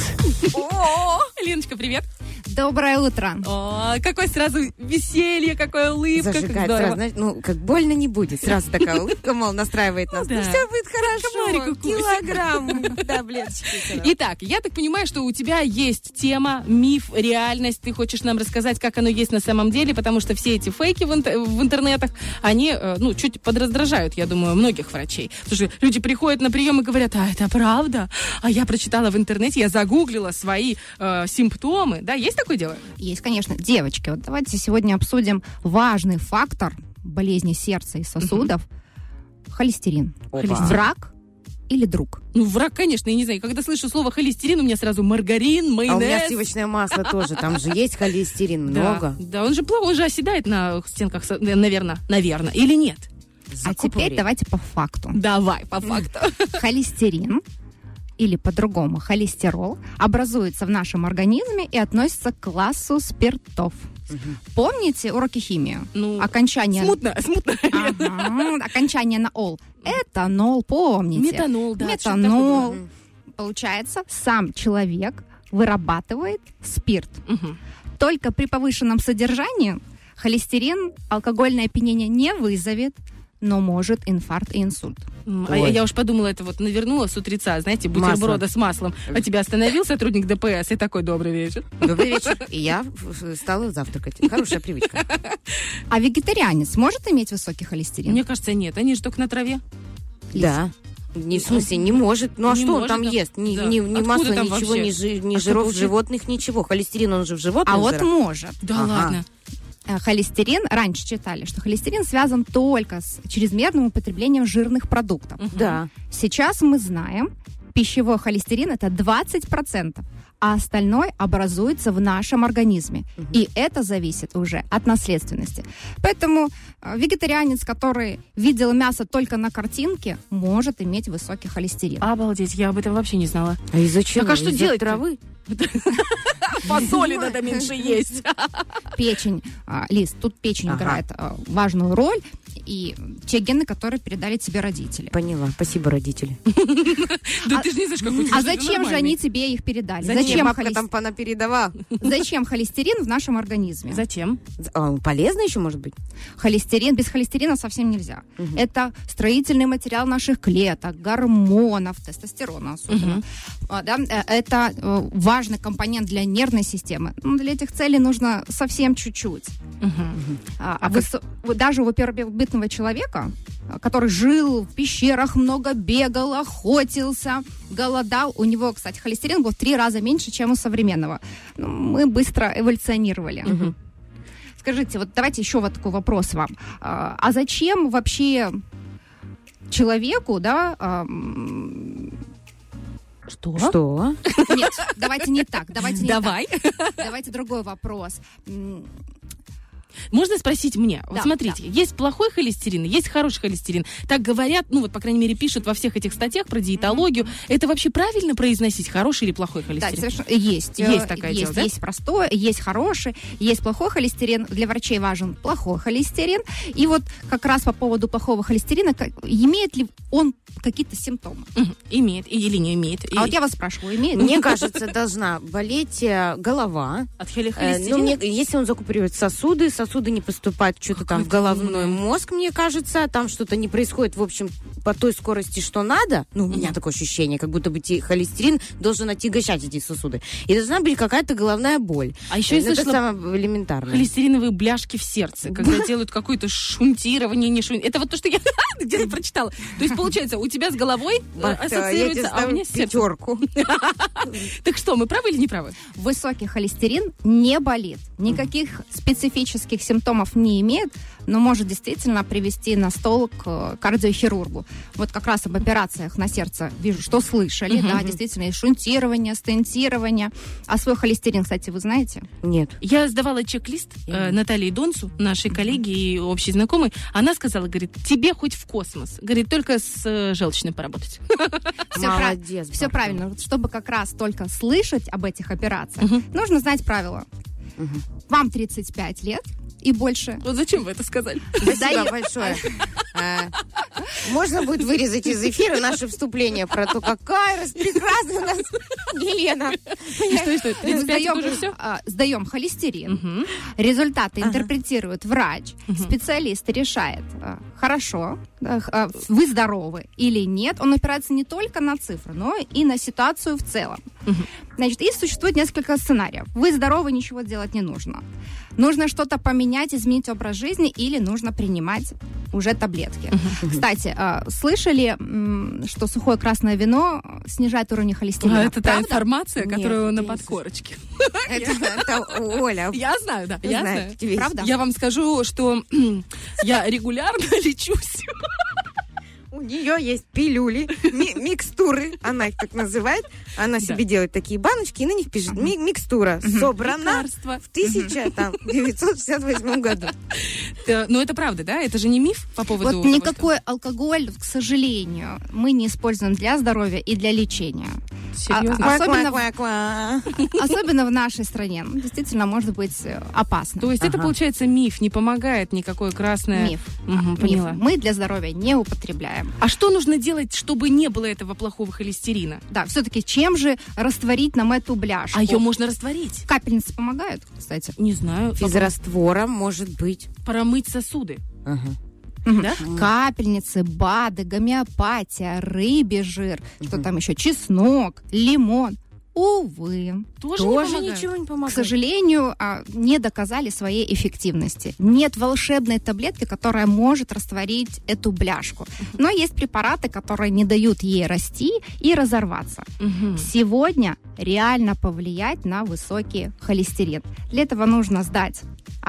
Леночка, привет. Доброе утро. О, какое сразу веселье, какая улыбка. как Зажигает здорово. сразу, знаешь, ну, как больно не будет. Сразу такая улыбка, мол, настраивает нас. Ну Ну, все будет хорошо. Килограмм таблеточки. Итак, я так понимаю, что у тебя есть тема, миф, реальность. Ты хочешь нам рассказать, как оно есть на самом деле, потому что все эти фейки в интернетах, они, э, ну, чуть подраздражают, я думаю, многих врачей. Потому что люди приходят на прием и говорят, а это правда? А я прочитала в интернете, я загуглила свои э, симптомы. Да, есть такое дело? Есть, конечно. Девочки, вот давайте сегодня обсудим важный фактор болезни сердца и сосудов. Холестерин. Опа. Враг или друг? Ну, враг, конечно, я не знаю. Когда слышу слово холестерин, у меня сразу маргарин, А у меня майонез. сливочное масло тоже. Там же есть холестерин много. Да, он же плохо, он же оседает на стенках, наверное, наверное, или нет? А теперь давайте по факту. Давай, по факту. Холестерин или по-другому холестерол образуется в нашем организме и относится к классу спиртов. Помните уроки химии? Ну, Окончание... Смутно, смутно. Ага, окончание на ол. Этанол, помните? Метанол, да. Метанол. Получается, сам человек вырабатывает спирт. Мгм. Только при повышенном содержании холестерин алкогольное опьянение не вызовет, но может инфаркт и инсульт. А я, я уж подумала, это вот навернула с утреца, знаете, бутерброда с маслом. А тебя остановил сотрудник ДПС и такой добрый вечер. Добрый вечер. И я э, стала завтракать. Хорошая привычка. А вегетарианец может иметь высокий холестерин? Мне кажется, нет. Они же только на траве. Да. Не, в смысле, не может. Ну а Не что он может, там да. ест? Ни, Да. ни, ни масла, там ничего, вообще? ни, жи- ни А жиров животных, ничего. Холестерин, он же в животных А вот жирах. может. Да Ага. ладно. Э, Холестерин, раньше читали, что холестерин связан только с чрезмерным употреблением жирных продуктов. Да. Сейчас мы знаем, пищевой холестерин это 20%, а остальное образуется в нашем организме. И это зависит уже от наследственности. Поэтому э, вегетарианец, который видел мясо только на картинке, может иметь высокий холестерин. Обалдеть, я об этом вообще не знала. А из-за чего? Так а что Из-за делать-то? травы? Фасоли надо меньше есть. Печень, а, Лиз, тут печень играет а, важную роль, и те гены, которые передали тебе родители. Поняла. Спасибо, родители. Да ты же не знаешь, как у тебя А зачем же они тебе их передали? Зачем? Холес- там понапередавала. Зачем холестерин в нашем организме? Зачем? А полезно еще, может быть? Холестерин, без холестерина совсем нельзя. Это строительный материал наших клеток, гормонов, тестостерона особенно. А, э, это э, важный компонент для нервной системы. Но для этих целей нужно совсем чуть-чуть. А, а даже у первобытного человека, который жил в пещерах, много бегал, охотился, голодал, у него, кстати, холестерин был в три раза меньше, чем у современного. Ну, мы быстро эволюционировали. Скажите, вот давайте еще вот такой вопрос вам. А а зачем вообще человеку, да, Что? Что? нет, давайте не так, давайте не Давай. так. Давайте другой вопрос. Можно спросить мне? Вот Да, смотрите, есть плохой холестерин, есть хороший холестерин. Так говорят, ну вот, по крайней мере, пишут во всех этих статьях про диетологию. Это вообще правильно произносить, хороший или плохой Да, холестерин? совершенно есть. Есть Э, такое есть, дело, да? Есть простой, есть хороший, есть плохой холестерин. Для врачей важен плохой холестерин. И вот как раз по поводу плохого холестерина, как- имеет ли он какие-то симптомы? Мгм. Имеет или не имеет. И А вот я вас спрашиваю, имеет? Мне кажется, должна болеть э, голова. От Э, холестерина? ну, если он закупоривает сосуды, сосуды не поступают что-то там в головной мозг, мне кажется, там что-то не происходит, в общем, по той скорости, что надо, ну, у меня такое ощущение, как будто бы те- холестерин должен отягощать эти сосуды. И должна быть какая-то головная боль. А еще я Ну, это слышала самое элементарное. холестериновые бляшки в сердце, когда делают какое-то шунтирование, не шунтирование. Это вот то, что я где-то прочитала. То есть, получается, у тебя с головой э, тебе ассоциируется, а у меня с сердцем. пятерку. Так что, мы правы или не правы? Высокий холестерин не болит, никаких специфических симптомов не имеет, но может действительно привести на стол к э, кардиохирургу. Вот как раз об операциях на сердце вижу, что слышали, да, действительно, и шунтирование, стентирование. А свой холестерин, кстати, вы знаете? Нет. Я сдавала чек-лист э, Наталье Донцу, нашей коллеге и общей знакомой. Она сказала, говорит, тебе хоть в космос. Говорит, только с э, желчной поработать. Все, Молодец, все правильно. Чтобы как раз только слышать об этих операциях, нужно знать правила. Вам 35 лет и больше. Вот зачем вы это сказали? Спасибо большое. А, Можно будет вырезать из эфира наше вступление про то, какая раз прекрасная у нас Елена. И что, и что, 35 Сдаем, уже все? а, сдаем холестерин. Результаты интерпретирует врач. Специалист решает, а, хорошо, вы здоровы или нет. Он опирается не только на цифры, но и на ситуацию в целом. Значит, и существует несколько сценариев. Вы здоровы, ничего делать не нужно. Нужно что-то поменять, изменить образ жизни или нужно принимать уже таблетки. Кстати, а, слышали, что сухое красное вино снижает уровень холестерина? А, это та Правда? информация, Нет, которую на я не подкорочке. Это, Оля. Я знаю, да, я знаю. Правда? Я вам скажу, что я регулярно лечусь. У нее есть пилюли, ми- микстуры, она их так называет. Она себе делает такие баночки и на них пишет «Ми- микстура собрана в 1968 году. Э, Но это правда, да? Это же не миф по поводу... Вот никакой алкоголь, к сожалению, мы не используем для здоровья и для лечения. Серьезно? А- Особенно в- Ква-ква-ква. Особенно в нашей стране. Ну, Действительно, может быть э, опасно. То есть это, получается, миф, не помогает никакое красное... Миф. Мгм, Миф. поняла. Мы для здоровья не употребляем. А что нужно делать, чтобы не было этого плохого холестерина? Да, все-таки чем же растворить нам эту бляшку? А ее можно растворить? Капельницы помогают, кстати. Не знаю. Физраствором, может быть. Промыть сосуды. Ага. Да? Капельницы, БАДы, гомеопатия, рыбий жир, что там еще, чеснок, лимон. Увы, Тоже, Тоже не помогает? ничего не к помогает. сожалению, а, не доказали своей эффективности. Нет волшебной таблетки, которая может растворить эту бляшку. Но есть препараты, которые не дают ей расти и разорваться. Мгм. Сегодня реально повлиять на высокий холестерин. Для этого нужно сдать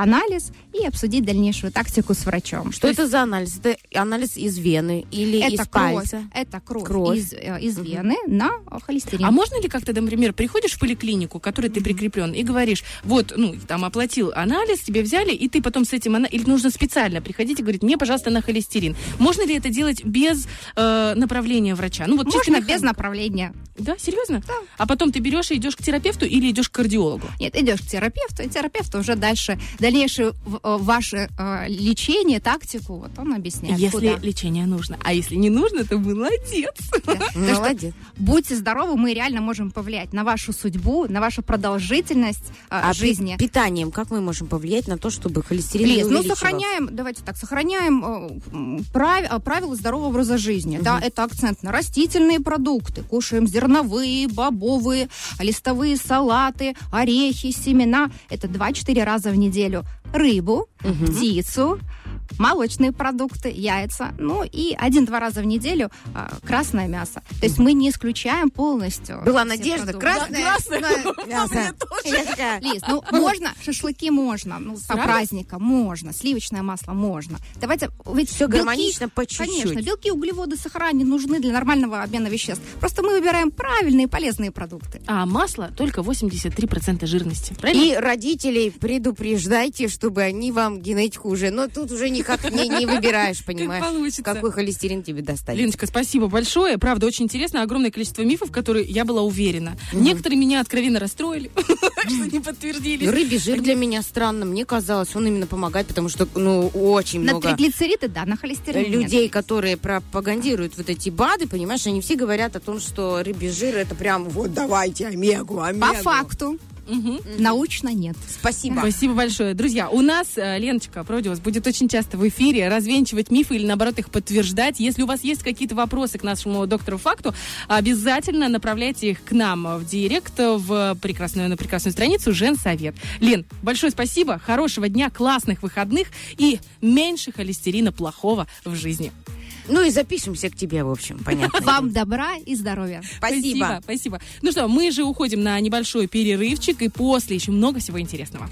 анализ и обсудить дальнейшую тактику с врачом. Что это за анализ? Это анализ из вены или это из кровь, пальца? это кровь, Кровь. из, э, из вены на холестерин. А можно ли как-то, например, приходишь в поликлинику, к которой ты прикреплен, и говоришь, вот, ну, там оплатил анализ, тебе взяли, и ты потом с этим, или нужно специально приходить и говорить, мне, пожалуйста, на холестерин. Можно ли это делать без э, направления врача? Ну, вот чисто Можно без направления. Да, серьезно? Да. А потом ты берешь и идешь к терапевту или идешь к кардиологу? Нет, идешь к терапевту, и терапевт уже дальше, дальнейшее э, ваше э, лечение, тактику, вот он объясняет. если куда. лечение нужно. А если не нужно, то молодец. Молодец. Будьте здоровы, мы реально можем повлиять на вашу судьбу, на вашу продолжительность э, А жизни. пи- питанием как мы можем повлиять на то, чтобы холестерин не Лиз, ну сохраняем, давайте так, сохраняем прав- правила здорового образа жизни. Да, это акцент на растительные продукты. Кушаем зерновые, бобовые, листовые салаты, орехи, семена. Это 2-4 раза в неделю. Рыбу, птицу, молочные продукты, яйца, ну и один-два раза в неделю а, красное мясо. То есть мы не исключаем полностью. Была надежда, продукты. красное, красное. мясо. Лиз, ну можно, шашлыки можно, ну по Правда? праздникам можно, сливочное масло можно. Давайте, ведь Все гармонично по Конечно, белки, углеводы, сахара не нужны для нормального обмена веществ. Просто мы выбираем правильные полезные продукты. А масло только 83% жирности. Правильно? И родителей предупреждайте, чтобы они вам генетику уже... Но тут уже никак не, не выбираешь, понимаешь, получится. какой холестерин тебе достать. Леночка, спасибо большое. Правда, очень интересно. Огромное количество мифов, которые я была уверена. Некоторые меня откровенно расстроили, что не подтвердились. Ну, рыбий жир для меня странно. Мне казалось, он именно помогает, потому что, ну, очень На много триглицериды, да, на холестерин людей, которые пропагандируют вот эти БАДы, понимаешь, они все говорят о том, что рыбий жир это прям вот давайте омегу, омегу. По факту. Научно нет. Спасибо. Спасибо большое. Друзья, у нас э, Леночка Продиус будет очень часто в эфире развенчивать мифы или, наоборот, их подтверждать. Если у вас есть какие-то вопросы к нашему доктору факту, обязательно направляйте их к нам в директ, в прекрасную, на прекрасную страницу Женсовет. Лен, большое спасибо, хорошего дня, классных выходных и меньше холестерина плохого в жизни. Ну и запишемся к тебе, в общем, понятно. Вам добра и здоровья. Спасибо. Спасибо. Ну что, мы же уходим на небольшой перерывчик, и после еще много всего интересного.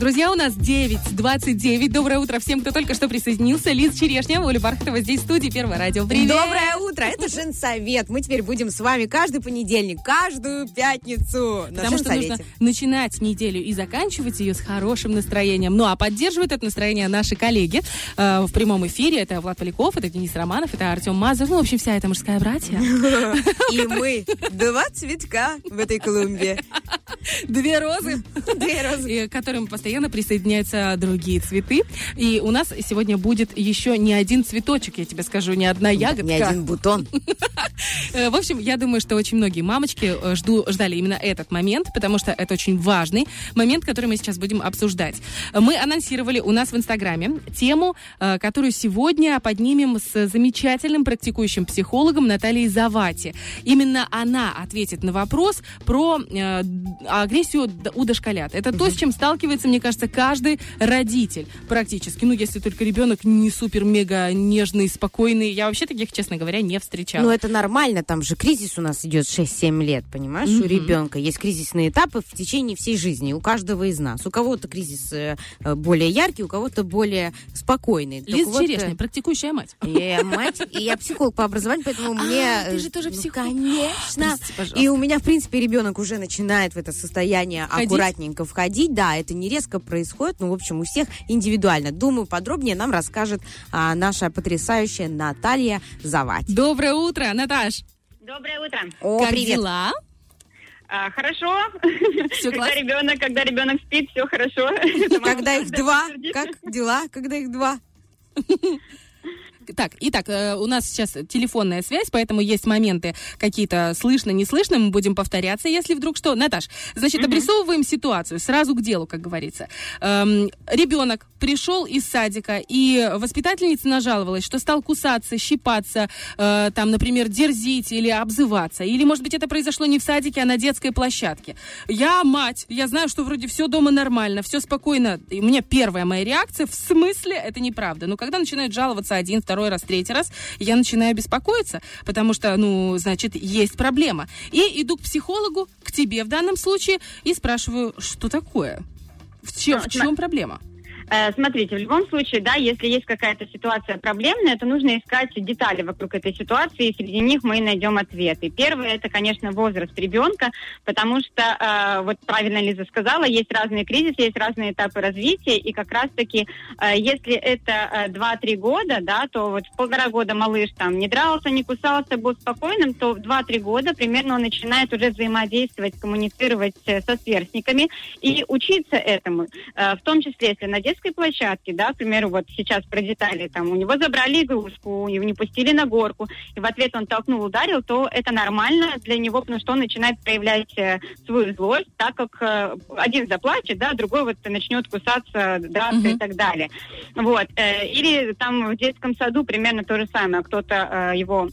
Друзья, у нас 9.29. Доброе утро всем, кто только что присоединился. Лиз Черешня, Оля Бархатова здесь в студии. Первое радио. Привет! Доброе утро, это Женсовет. Мы теперь будем с вами каждый понедельник, каждую пятницу на Потому что нужно Женсовете. начинать неделю и заканчивать ее с хорошим настроением. Ну, а поддерживают это настроение наши коллеги э, в прямом эфире. Это Влад Поляков, это Денис Романов, это Артем Мазур. Ну, в общем, вся эта мужская братья. И мы два цветка в этой клумбе. Две розы. Две розы. К которым постоянно присоединяются другие цветы. И у нас сегодня будет еще не один цветочек, я тебе скажу, не одна ягодка. Не один бутон. Э, В общем, я думаю, что очень многие мамочки э, жду, ждали именно этот момент, потому что это очень важный момент, который мы сейчас будем обсуждать. Мы анонсировали у нас в Инстаграме тему, э, которую сегодня поднимем с замечательным практикующим психологом Натальей Завати. Именно она ответит на вопрос про агрессию у дошколят. Это то, с чем сталкивается, мне кажется, каждый родитель практически. Ну, если только ребенок не супер-мега нежный, спокойный. Я вообще таких, честно говоря, не встречала. Ну, это нормально, там же кризис у нас идет 6-7 лет, понимаешь, у Мгм. ребенка. Есть кризисные этапы в течение всей жизни, у каждого из нас. У кого-то кризис э, э, более яркий, у кого-то более спокойный. Так Лиз вот, э, Черешня, практикующая мать. Я мать, и я психолог по образованию, поэтому мне... ты э, же тоже ну, психолог. Конечно. И у меня, в принципе, ребенок уже начинает в это состояние аккуратненько входить. Да, это не резко происходит, но, в общем, у всех индивидуально. Думаю, подробнее нам расскажет а, наша потрясающая Наталья Завать. Доброе утро, Наташ. Доброе утро. О, как привет. дела? А, хорошо. Всё когда класс? ребенок, когда ребенок спит, все хорошо. Когда их два, как дела, когда их два? Так, итак, э, у нас сейчас телефонная связь, поэтому есть моменты какие-то слышно, не слышно, мы будем повторяться, если вдруг что. Наташ, значит, обрисовываем ситуацию, сразу к делу, как говорится. Эм, ребенок пришел из садика, и воспитательница нажаловалась, что стал кусаться, щипаться, э, там, например, дерзить или обзываться. Или, может быть, это произошло не в садике, а на детской площадке. Я мать, я знаю, что вроде все дома нормально, все спокойно. И у меня первая моя реакция, в смысле, это неправда. Но когда начинают жаловаться один, второй раз, третий раз, я начинаю беспокоиться, потому что, ну, значит, есть проблема. И иду к психологу, к тебе в данном случае, и спрашиваю, что такое? В чем, Ну, в чем проблема? Э, Смотрите, в любом случае, да, если есть какая-то ситуация проблемная, то нужно искать детали вокруг этой ситуации, и среди них мы найдем ответы. Первое, это, конечно, возраст ребенка, потому что, э, вот правильно Лиза сказала, есть разные кризисы, есть разные этапы развития, и как раз-таки, э, если это э, 2-3 года, да, то вот в полтора года малыш там не дрался, не кусался, был спокойным, то в 2-3 года примерно он начинает уже взаимодействовать, коммуницировать э, со сверстниками и учиться этому. Э, В том числе, если на детской площадке, да, к примеру, вот сейчас про детали, там, у него забрали игрушку, его не пустили на горку, и в ответ он толкнул, ударил, то это нормально для него, потому что он начинает проявлять э, свою злость, так как э, один заплачет, да, другой вот начнет кусаться, драться и так далее. Вот. э, Или там в детском саду примерно то же самое, кто-то его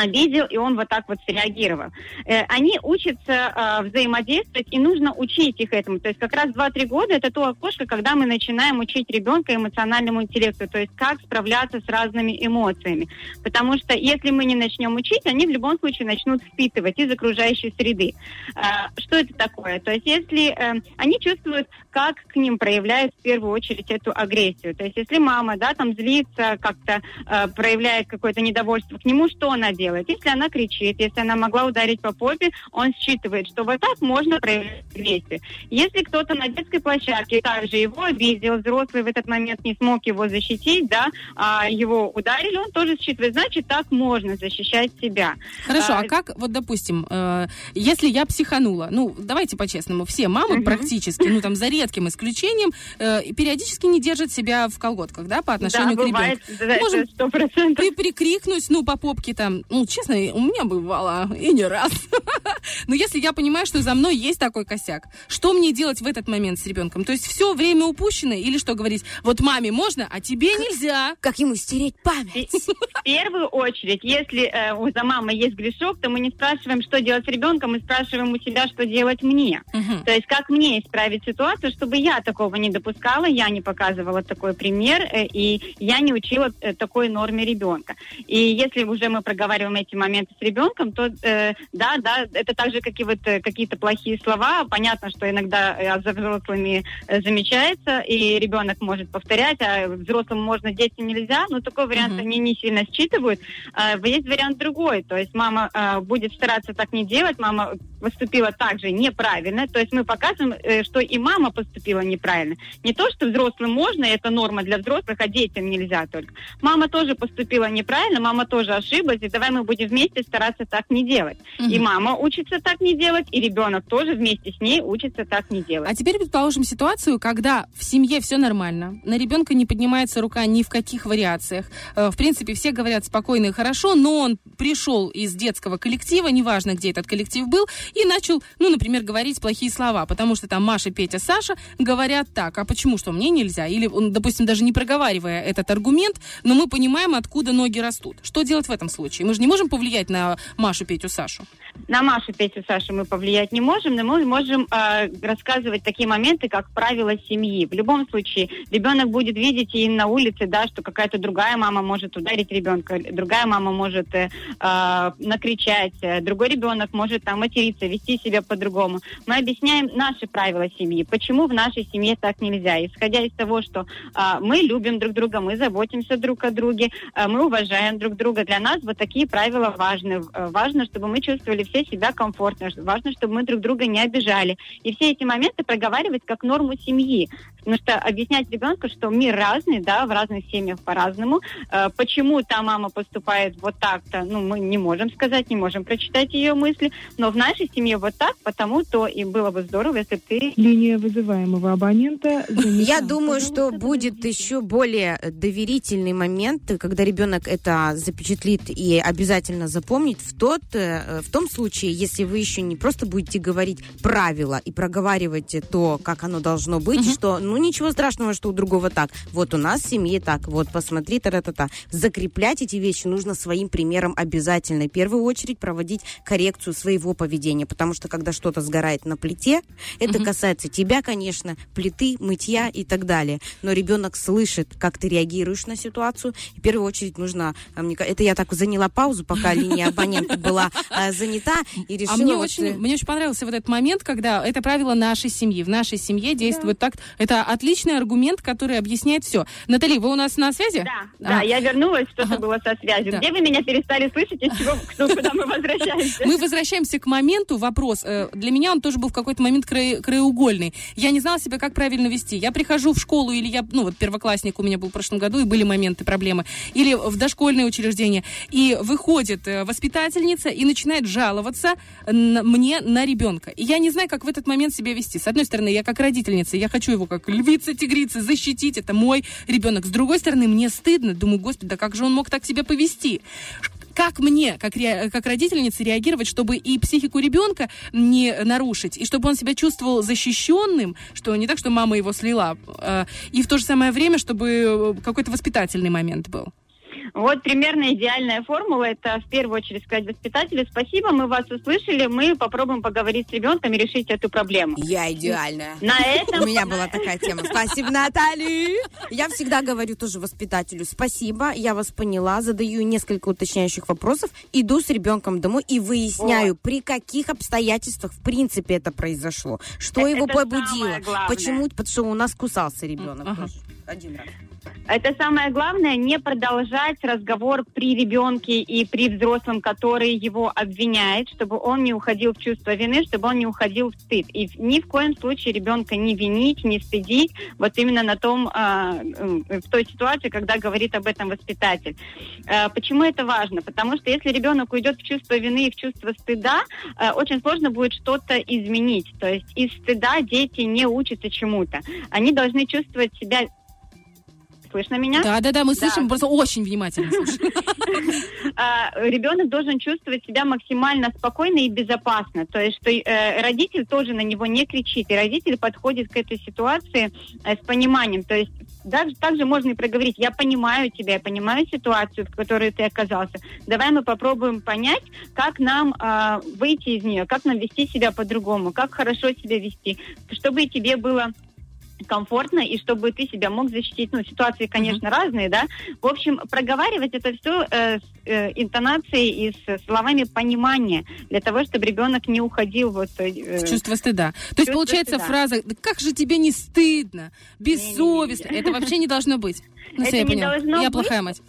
обидел, и он вот так вот среагировал. Э, они учатся э, взаимодействовать, и нужно учить их этому. То есть как раз 2-3 года это то окошко, когда мы начинаем учить ребенка эмоциональному интеллекту, то есть как справляться с разными эмоциями. Потому что если мы не начнем учить, они в любом случае начнут впитывать из окружающей среды. Э, что это такое? То есть если э, они чувствуют, как к ним проявляют в первую очередь эту агрессию. То есть если мама, да, там злится, как-то э, проявляет какое-то недовольство к нему, что она делает? Если она кричит, если она могла ударить по попе, он считывает, что вот так можно проявлять агрессию. Если кто-то на детской площадке также его обидел, взрослый в этот момент не смог его защитить, да, а его ударили, он тоже считывает, значит, так можно защищать себя. Хорошо, а А, как, вот, допустим, э, если я психанула, ну, давайте по-честному, все мамы практически, ну, там, за редким исключением, э, периодически не держат себя в колготках, да, по отношению Да, к бывает, ребенку. да, Можем 100%. при- прикрикнуть, ну, по попке там, ну, честно, у меня бывало, и не раз. Но если я понимаю, что за мной есть такой косяк, что мне делать в этот момент с ребенком? То есть все время упущено или что говорить? Вот маме можно, а тебе нельзя. Как ему стереть память? В первую очередь, если э, у за мамой есть грешок, то мы не спрашиваем, что делать с ребенком, мы спрашиваем у себя, что делать мне. То есть как мне исправить ситуацию, чтобы я такого не допускала, я не показывала такой пример, э, и я не учила э, такой норме ребенка. И если уже мы проговариваем эти моменты с ребенком, то э, да, да, это так же, как и вот э, какие-то плохие слова. Понятно, что иногда э, за взрослыми э, замечается, и ребенок может повторять, а взрослым можно, детям нельзя, но такой вариант Мгм. они не сильно считывают. А, есть вариант другой, то есть мама а, будет стараться так не делать, мама поступила также неправильно, то есть мы показываем, э, что и мама поступила неправильно. Не то, что взрослым можно, это норма для взрослых, а детям нельзя только. Мама тоже поступила неправильно, мама тоже ошиблась, и давай мы будем вместе стараться так не делать. И Мгм. мама учится так не делать, и ребенок тоже вместе с ней учится так не делать. А теперь предположим ситуацию, когда в семье все нормально, на ребенка не поднимается рука ни в каких вариациях. Э, В принципе, все говорят спокойно и хорошо, но он пришел из детского коллектива, неважно, где этот коллектив был, и начал, ну, например, говорить плохие слова, потому что там Маша, Петя, Саша говорят так, а почему, что мне нельзя? Или он, допустим, даже не проговаривая этот аргумент, но мы понимаем, откуда ноги растут. Что делать в этом случае? Мы же же не можем повлиять на Машу, Петю, Сашу. На Машу, Петю, Сашу мы повлиять не можем, но мы можем э, рассказывать такие моменты, как правила семьи. В любом случае, ребенок будет видеть и на улице, да, что какая-то другая мама может ударить ребенка, другая мама может э, э, накричать, э, другой ребенок может там материться, вести себя по-другому. Мы объясняем наши правила семьи, почему в нашей семье так нельзя. Исходя из того, что э, мы любим друг друга, мы заботимся друг о друге, э, мы уважаем друг друга. Для нас вот такие правила важны. Э, Важно, чтобы мы чувствовали все себя комфортно. Важно, чтобы мы друг друга не обижали. И все эти моменты проговаривать как норму семьи. Потому что объяснять ребенку, что мир разный, да, в разных семьях по-разному. Э, почему та мама поступает вот так-то, ну, мы не можем сказать, не можем прочитать ее мысли. Но в нашей семье вот так, потому-то и было бы здорово, если бы ты... Линия вызываемого абонента Я думаю, что будет еще более доверительный момент, когда ребенок это запечатлит и обязательно запомнит в, тот, э, в том случае, если вы еще не просто будете говорить правила и проговаривать то, как оно должно быть, что ну ничего страшного, что у другого так. Вот у нас в семье так, вот посмотри, та-та-та. Закреплять эти вещи нужно своим примером обязательно. В первую очередь проводить коррекцию своего поведения, потому что когда что-то сгорает на плите, это касается тебя, конечно, плиты, мытья и так далее. Но ребенок слышит, как ты реагируешь на ситуацию. И в первую очередь нужно... а, мне Это я так заняла паузу, пока линия абонента была а, занята, и решила... А мне очень, э, мне очень понравился вот этот момент, когда это правило нашей семьи. В нашей семье действует так. Это отличный аргумент, который объясняет все. Натали, вы у нас на связи? Да, да, я вернулась, что-то было со связью. Да. Где вы меня перестали слышать, из чего, кто- куда мы возвращаемся? Мы возвращаемся к моменту, вопрос. э, Для меня он тоже был в какой-то момент крае- краеугольный. Я не знала себя, как правильно вести. Я прихожу в школу, или я, ну вот первоклассник у меня был в прошлом году, и были моменты, проблемы. Или в дошкольное учреждение. И выходит э, воспитательница и начинает жаловаться мне на ребенка. И я не знаю, как в этот момент себя вести. С одной стороны, я как родительница, я хочу его как львица, тигрица защитить, это мой ребенок. С другой стороны, мне стыдно. Думаю, господи, да как же он мог так себя повести? как мне, как, ре- как родительнице, реагировать, чтобы и психику ребенка не нарушить, и чтобы он себя чувствовал защищенным, что не так, что мама его слила, э, и в то же самое время, чтобы э, какой-то воспитательный момент был. Вот примерно идеальная формула. Это в первую очередь сказать воспитателю спасибо, мы вас услышали, мы попробуем поговорить с ребенком и решить эту проблему. Я идеальная. На этом... У меня была такая тема. Спасибо, Натали. Я всегда говорю тоже воспитателю спасибо, я вас поняла, задаю несколько уточняющих вопросов, иду с ребенком домой и выясняю, при каких обстоятельствах в принципе это произошло, что Это его побудило, почему, потому что у нас кусался ребенок. Один раз. Это самое главное, не продолжать разговор при ребенке и при взрослом, который его обвиняет, чтобы он не уходил в чувство вины, чтобы он не уходил в стыд. И ни в коем случае ребенка не винить, не стыдить, вот именно на том, а, в той ситуации, когда говорит об этом воспитатель. А, Почему это важно? Потому что если ребенок уйдет в чувство вины и в чувство стыда, а, очень сложно будет что-то изменить. То есть из стыда дети не учатся чему-то. Они должны чувствовать себя Слышно меня? Да, да, да, мы слышим, просто очень внимательно слушаем. А, ребенок должен чувствовать себя максимально спокойно и безопасно. То есть, что э, родитель тоже на него не кричит, и родитель подходит к этой ситуации э, с пониманием. То есть, даже также можно и проговорить, я понимаю тебя, я понимаю ситуацию, в которой ты оказался. Давай мы попробуем понять, как нам а, выйти из нее, как нам вести себя по-другому, как хорошо себя вести, чтобы тебе было комфортно и чтобы ты себя мог защитить. Ну, ситуации, конечно, разные, да. В общем, проговаривать это все э, э, интонацией и с словами понимания для того, чтобы ребенок не уходил вот... э, В чувство стыда. То есть, получается, стыда. фраза «Да как же тебе не стыдно? Бессовестно». Это вообще не должно быть. Ну, Это я не поняла. должно Я быть. плохая мать.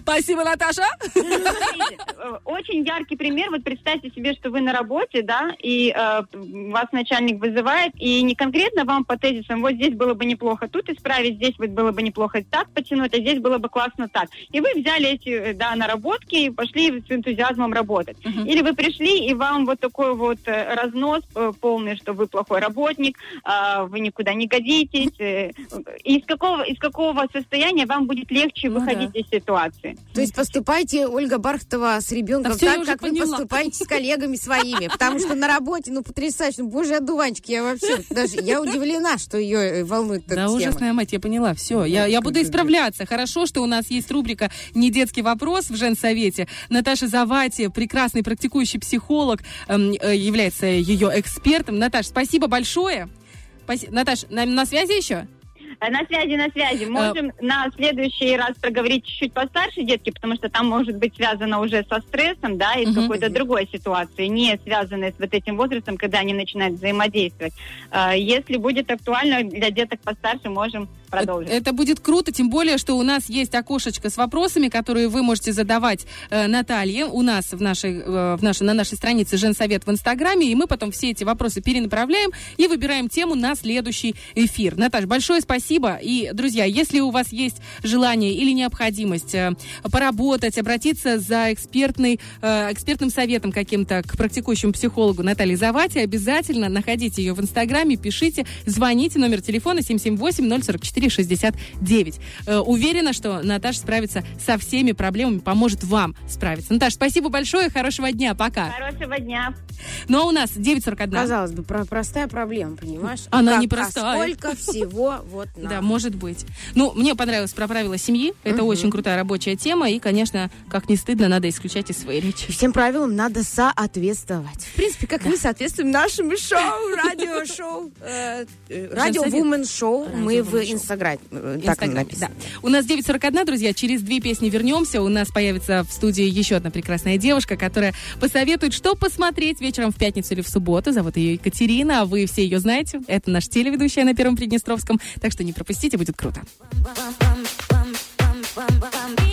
Спасибо, Наташа. Э, Очень яркий пример. Вот представьте себе, что вы на работе, да, и э, вас начальник вызывает, и не конкретно вам по тезисам, вот здесь было бы неплохо тут исправить, здесь вот было бы неплохо так потянуть, а здесь было бы классно так. И вы взяли эти, э, да, наработки и пошли с энтузиазмом работать. Или вы пришли, и вам вот такой вот э, разнос э, полный, что вы плохой работник, а, вы никуда не годитесь. из какого, из какого состояния вам будет легче Ну выходить из ситуации? То есть поступайте, Ольга Бархтова, с ребенком Да так, как вы поняла. поступаете с коллегами своими. Потому что на работе, ну, потрясающе, ну, боже, одуванчик, я вообще даже, я удивлена, что ее волнует эта Да, ужасная мать, я поняла, все. Я, я буду исправляться. Хорошо, что у нас есть рубрика понедельника не детский вопрос в женсовете. Наташа Завати, прекрасный практикующий психолог, эм, э, является ее экспертом. Наташ, спасибо большое. Спаси- Наташ, на, на связи еще? Э, На связи, на связи. Можем на следующий раз проговорить чуть-чуть постарше детки, потому что там может быть связано уже со стрессом, да, и Мгм. какой-то другой ситуацией, не связанной с вот этим возрастом, когда они начинают взаимодействовать. Э, Если будет актуально для деток постарше, можем продолжим. Э, это будет круто, тем более, что у нас есть окошечко с вопросами, которые вы можете задавать э, Наталье у нас в нашей, э, в нашей, на нашей странице Женсовет в Инстаграме, и мы потом все эти вопросы перенаправляем и выбираем тему на следующий эфир. Наташа, большое спасибо. И, друзья, если у вас есть желание или необходимость э, поработать, обратиться за экспертный, э, экспертным советом каким-то к практикующему психологу Наталье Завате, обязательно находите ее в Инстаграме, пишите, звоните, номер телефона 778 044 6469. Э, уверена, что Наташа справится со всеми проблемами, поможет вам справиться. Наташа, спасибо большое, хорошего дня, пока. Хорошего дня. Ну, а у нас 9.41. Казалось бы, про простая проблема, понимаешь? Она как, не простая. А сколько всего вот нам. Да, может быть. Ну, мне понравилось про правила семьи. Это угу. очень крутая рабочая тема. И, конечно, как не стыдно, надо исключать из своей речи. Всем правилам надо соответствовать. В принципе, как да. мы соответствуем нашему шоу, радио-шоу, э, радио-вумен-шоу. Мы в инстаграме. Инстаграме. э, Так написано. да. У нас 9.41, друзья. Через две песни вернемся. У нас появится в студии еще одна прекрасная девушка, которая посоветует, что посмотреть вечером в пятницу или в субботу. Зовут ее Екатерина, а вы все ее знаете. Это наш телеведущая на Первом Приднестровском. Так что не пропустите, будет круто. Chao,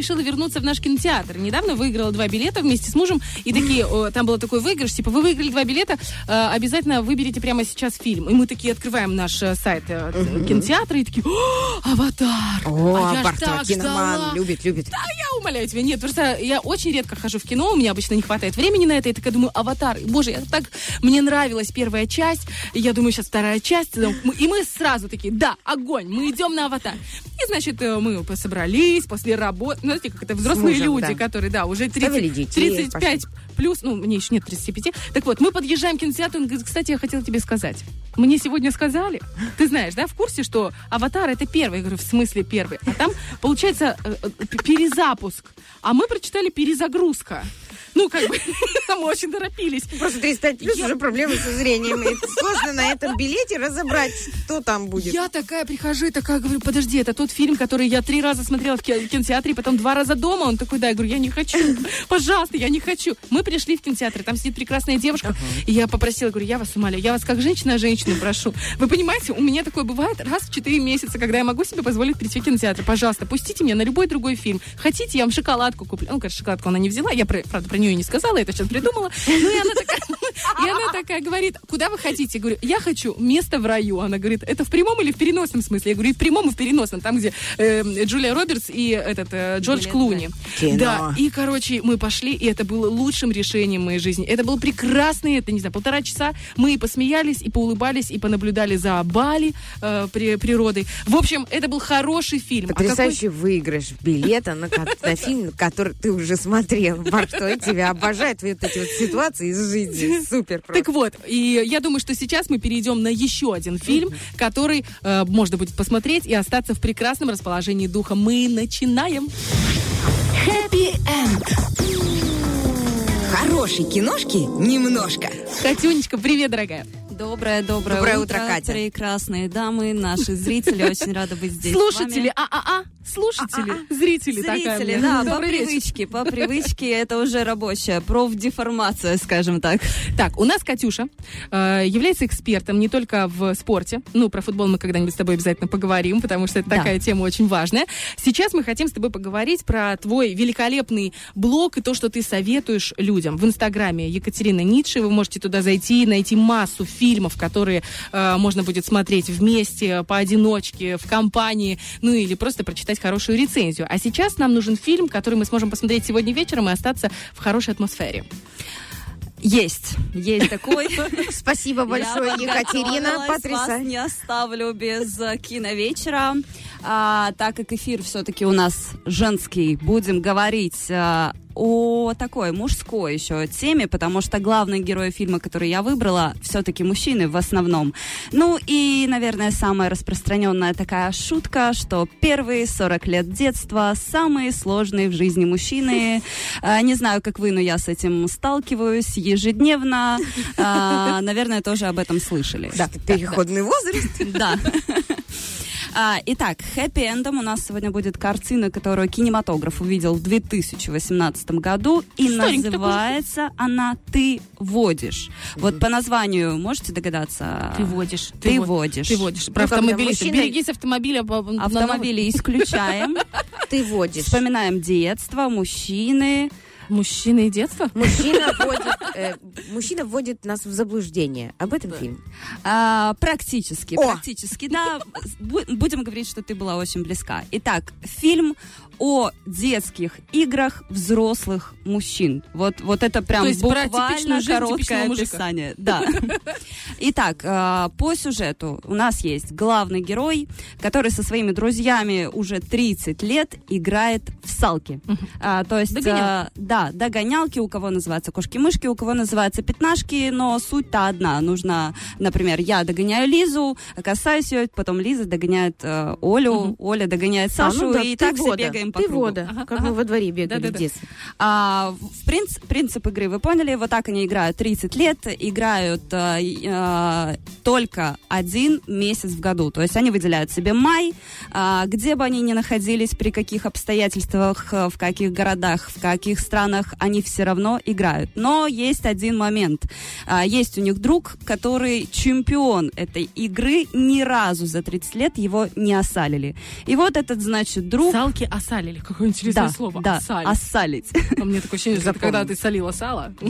решила вернуться в наш кинотеатр. Недавно выиграла два билета вместе с мужем. И такие, о, там был такой выигрыш, типа, вы выиграли два билета, э, обязательно выберите прямо сейчас фильм. И мы такие открываем наш э, сайт э, кинотеатра и такие, «О, аватар! О, А я Бартова так киноман, ждала. любит, любит. Да, умоляю тебя. Нет, просто я очень редко хожу в кино, у меня обычно не хватает времени на это. Я такая думаю, аватар. Боже, я так... Мне нравилась первая часть, я думаю, сейчас вторая часть. Ну, И мы сразу такие, да, огонь, мы идем на аватар. И, значит, э, мы собрались после работы. Ну, знаете, как это взрослые мужем, люди, да. которые, да, уже Ставили 30, детей, 35 плюс, ну, мне еще нет 35. Так вот, мы подъезжаем к кинотеатру, он говорит, кстати, я хотела тебе сказать. Мне сегодня сказали, ты знаешь, да, в курсе, что «Аватар» — это первый. Я говорю, в смысле первый? А там, получается, э, э, перезапуск. А мы прочитали «перезагрузка». Ну, как бы, мы очень торопились. Просто 35 плюс уже проблемы со зрением. И сложно на этом билете разобрать, что там будет. Я такая прихожу и такая говорю, подожди, это тот фильм, который я три раза смотрела в ки- кинотеатре, потом два раза дома. Он такой, да, я говорю, я не хочу, пожалуйста, я не хочу. Мы пришли в кинотеатр, там сидит прекрасная девушка, и я попросила, говорю, я вас умоляю, я вас как женщина женщину прошу. Вы понимаете, у меня такое бывает раз в 4 месяца, когда я могу себе позволить прийти в кинотеатр. Пожалуйста, пустите меня на любой другой фильм. Хотите, я вам шоколадку куплю. Ну, конечно, шоколадку она не взяла, я, правда, про нее не сказала, я это сейчас придумала. Ну, и она такая, и она такая говорит, куда вы хотите? Я говорю, я хочу место в раю. Она говорит, это в прямом или в переносном смысле? Я говорю, и в прямом, и в переносном. Там, где э, Джулия Робертс и этот э, Джордж Клуни. Кино. Да, и, короче, мы пошли, и это было лучшим решением моей жизни. Это был прекрасный, это, не знаю, полтора часа. Мы и посмеялись, и поулыбались, и понаблюдали за Бали, э, при- природой. В общем, это был хороший фильм. А какой- Потрясающий выигрыш билета на, на фильм, который ты уже смотрел. Барто, тебя обожает вот эти вот ситуации из жизни. Супер просто. Так вот, и я думаю, что сейчас мы перейдем на еще один фильм, который э, можно будет посмотреть и остаться в прекрасном расположении духа. Мы начинаем. Happy End. Хорошей киношки немножко. Катюнечка, привет, дорогая. Доброе, доброе, Доброе утро, Катя. Прекрасные дамы, наши зрители, очень рада быть здесь. Слушатели, а-а-а, слушатели, зрители, такая Зрители, мне. да, по привычке, по привычке это уже рабочая профдеформация, скажем так. Так, у нас Катюша э, является экспертом не только в спорте. Ну, про футбол мы когда-нибудь с тобой обязательно поговорим, потому что это Да. такая тема очень важная. Сейчас мы хотим с тобой поговорить про твой великолепный блог и то, что ты советуешь людям. В Инстаграме Екатерина Ницше. Вы можете туда зайти и найти массу фильмов, которые э, можно будет смотреть вместе, поодиночке, в компании, ну или просто прочитать хорошую рецензию. А сейчас нам нужен фильм, который мы сможем посмотреть сегодня вечером и остаться в хорошей атмосфере. Есть, есть такой. Спасибо большое, Я Екатерина. Потрясающе. не оставлю без э, киновечера. А, так как эфир все-таки у нас женский, будем говорить э, о такой мужской еще теме, потому что главные герои фильма, который я выбрала, все-таки мужчины в основном. Ну и, наверное, самая распространенная такая шутка, что первые 40 лет детства самые сложные в жизни мужчины. Э, Не знаю, как вы, но я с этим сталкиваюсь ежедневно. А, Наверное, тоже об этом слышали. Да. Переходный возраст. Да. А, итак, хэппи-эндом у нас сегодня будет картина, которую кинематограф увидел в 2018 году, и Старенький такой. называется она «Ты водишь». Вот по названию можете догадаться? Ты водишь. Ты во- водишь. Ты водишь. Про Ну, когда автомобилистов. мужчина- Берегись автомобиля. на Автомобили исключаем. Ты водишь. Вспоминаем детство, мужчины. Мужчины и детство? Мужчина вводит, э, мужчина вводит нас в заблуждение. Об этом фильм. А, практически, О! практически, да. Бу- Будем говорить, что ты была очень близка. Итак, фильм о детских играх взрослых мужчин. Вот, вот это прям буквально короткое описание. Да. Итак, а, по сюжету у нас есть главный герой, который со своими друзьями уже 30 лет играет в салки. А, То есть, а, да, догонялки, у кого называются кошки-мышки, у кого называются пятнашки, но суть-то одна. Нужно, например, я догоняю Лизу, касаюсь ее, потом Лиза догоняет э, Олю, Оля догоняет А, Сашу, ну да, и так все вода, по ты кругу. вода, как мы во дворе бегали в детстве. А, в принц- принцип игры вы поняли, вот так они играют 30 лет, играют э, э, только один месяц в году. То есть они выделяют себе май, а, где бы они ни находились, при каких обстоятельствах, э, в каких городах, в каких странах они все равно играют. Но есть один момент. А, Есть у них друг, который чемпион этой игры, ни разу за 30 лет его не осалили. И вот этот, значит, друг... Салки осалили. Какое интересное Да, слово. да, Осалить. осалить. А мне такое ощущение, что когда ты солила сало.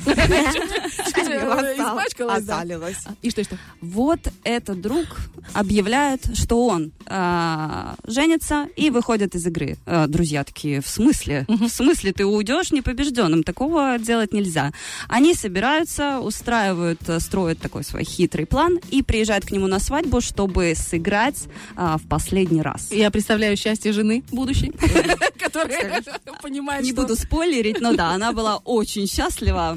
Осалилась. И что, что? Вот этот друг объявляет, что он а, женится и выходит из игры. А, друзья такие, в смысле? В смысле ты уйдешь непобежденным? Такого делать нельзя. Они собираются, устраивают, э, строят такой свой хитрый план и приезжают к нему на свадьбу, чтобы сыграть а, в последний раз. Я представляю счастье жены будущей, которая понимает, Не буду спойлерить, но да, она была очень счастлива.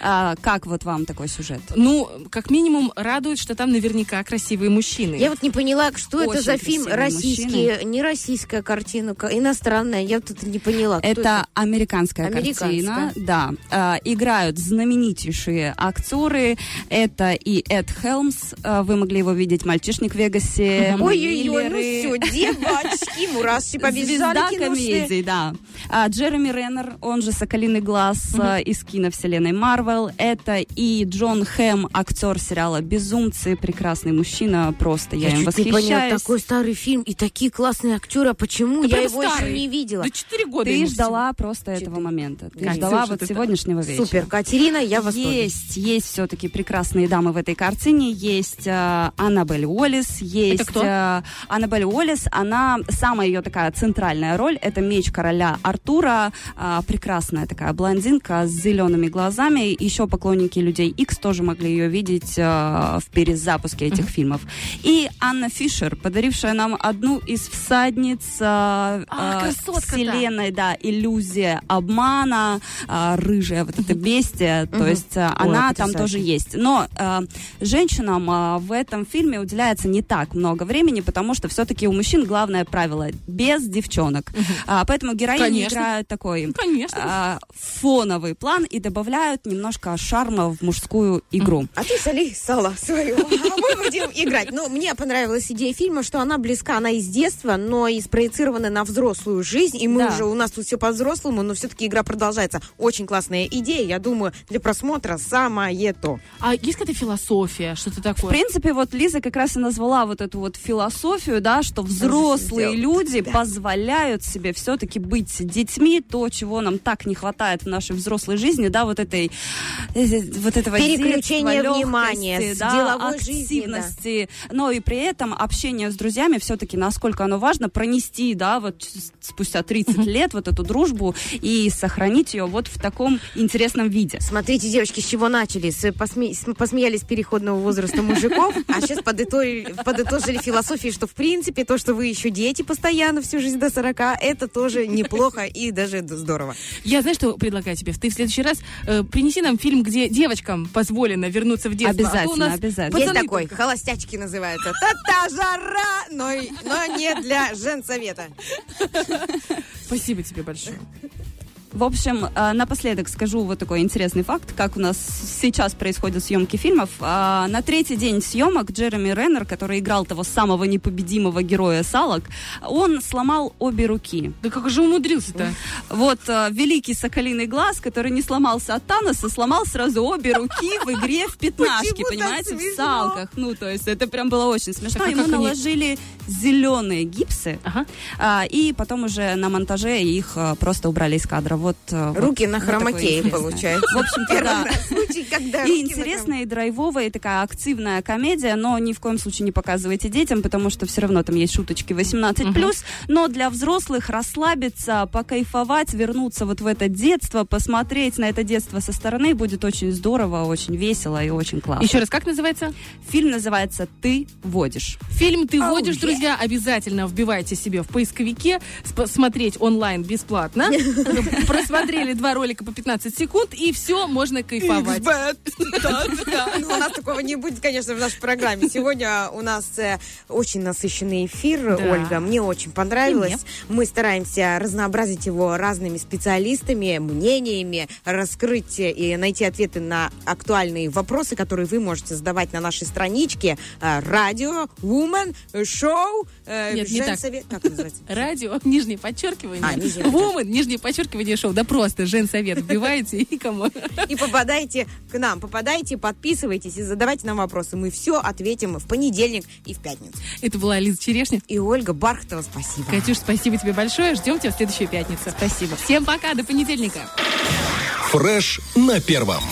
А, как вот вам такой сюжет? Ну, как минимум, радует, что там наверняка красивые мужчины. Я вот не поняла, что это за фильм российский, не российская картина, ка- иностранная. Я тут не поняла. кто Это американская, картина, да. А, играют знаменитейшие актеры. Это и Эд Хелмс, а, вы могли его видеть, «Мальчишник в Вегасе», Ой-ой-ой, ну все, девочки, мурашки побежали Звезда комедий, да. А, Джереми Реннер, он же «Соколиный глаз» а, из киновселенной Марвел. Это и Джон Хэм, актер сериала «Безумцы», прекрасный мужчина, просто я, Я, им чуть не поняла, восхищаюсь. такой старый фильм и такие классные актеры, а почему Да я его еще старый. не видела? Да 4 года Ты ждала просто этого момента. Ты Кать, ждала вот ты сегодняшнего вечера. Супер, Катерина, я в восторге. Есть, есть все-таки прекрасные дамы в этой картине. Есть э, Аннабель Уоллес, есть кто? э, Аннабель Уоллес. Она самая ее такая центральная роль. Это меч короля Артура. э, прекрасная такая блондинка с зелеными глазами. Еще поклонники людей X тоже могли ее видеть э, в перезапуске этих фильмов. И Анна Фишер, подарившая нам одну из всадниц А, э, красотка-то. вселенной, да, иллюзия обмана, а, рыжая вот это бестия, то Мгм. есть а, Ой, она там потрясающе. тоже есть. Но а, женщинам а, в этом фильме уделяется не так много времени, потому что все-таки у мужчин главное правило без девчонок. А, поэтому героини Конечно. играют такой Конечно. а, фоновый план и добавляют немножко шарма в мужскую игру. А ты соли сало свое. А мы будем играть. Ну, мне понравилась идея фильма, что она близка, она из детства, но и спроецирована на взрослую жизнь. И мы Да. уже, у нас тут все по-взрослому, но все-таки игра продолжается. Очень классная идея. Я думаю, для просмотра самое то. А есть какая-то философия, что-то В такое? принципе, вот Лиза как раз и назвала вот эту вот философию, да, что взрослые люди позволяют себе все-таки быть детьми, то, чего нам так не хватает в нашей взрослой жизни, да, вот этой, э, вот этого Переключение детства, внимания легкости, да, деловой жизни, да. активности, но и при этом общение с друзьями все-таки, насколько оно важно, пронести, да, вот спустя 30 лет вот эту дружбу и сохранить ее вот в таком интересном виде. Смотрите, девочки, с чего начали? С, посме- с- посмеялись переходного возраста мужиков, а сейчас подытожили, подытожили философии, что в принципе то, что вы еще дети постоянно всю жизнь до 40, это тоже неплохо и даже здорово. Я знаю, что предлагаю тебе. Ты в следующий раз э, принеси нам фильм, где девочкам позволено вернуться в детство. А Обязательно, нас обязательно. Есть такой, только. холостячки называется. Та-та жара, но, но не для женсовета. Спасибо тебе большое. В общем, э, напоследок скажу вот такой интересный факт, как у нас сейчас происходят съемки фильмов. А, На третий день съемок Джереми Реннер, который играл того самого непобедимого героя Салок, он сломал обе руки. Да как же умудрился-то? Вот э, великий соколиный глаз, который не сломался от Таноса, сломал сразу обе руки в игре в так понимаете, в салках. Ну, то есть это прям было очень смешно. А Ему они- наложили зеленые гипсы, а, и потом уже на монтаже их э, просто убрали из кадра. Вот, э, вот- Руки на вот такое хромакее, интересное. получается. В общем-то, Первый да. случай, когда И на интересная, и драйвовая, и такая активная комедия, но ни в коем случае не показывайте детям, потому что все равно там есть шуточки 18+, но для взрослых расслабиться, покайфовать, вернуться вот в это детство, посмотреть на это детство со стороны будет очень здорово, очень весело и очень классно. Еще раз, как называется? Фильм называется «Ты водишь». Фильм «Ты Oh, водишь», yeah. друзья, обязательно вбивайте себе в поисковике, смотреть онлайн бесплатно. Просмотрели два ролика по 15 секунд, и все, можно кайфовать. Ну, у нас такого не будет, конечно, в нашей программе. Сегодня у нас э, очень насыщенный эфир, Да. Ольга. Мне очень понравилось. Мы стараемся разнообразить его разными специалистами, мнениями, раскрыть и найти ответы на актуальные вопросы, которые вы можете задавать на нашей страничке э, радио, Woman, шоу, э, Нет, не так. Как называется? Радио, нижнее подчеркивание. А, нижнее Woman, нижнее подчеркивание, шоу. Да просто женсовет вбиваете и кому. И попадайте к нам, попадайте, подписывайтесь и задавайте нам вопросы. Мы все ответим в понедельник и в пятницу. Это была Лиза Черешня. И Ольга Бархтова, спасибо. Катюш, спасибо тебе большое. Ждем тебя в следующую пятницу. Спасибо. Всем пока, до понедельника. Фреш на первом.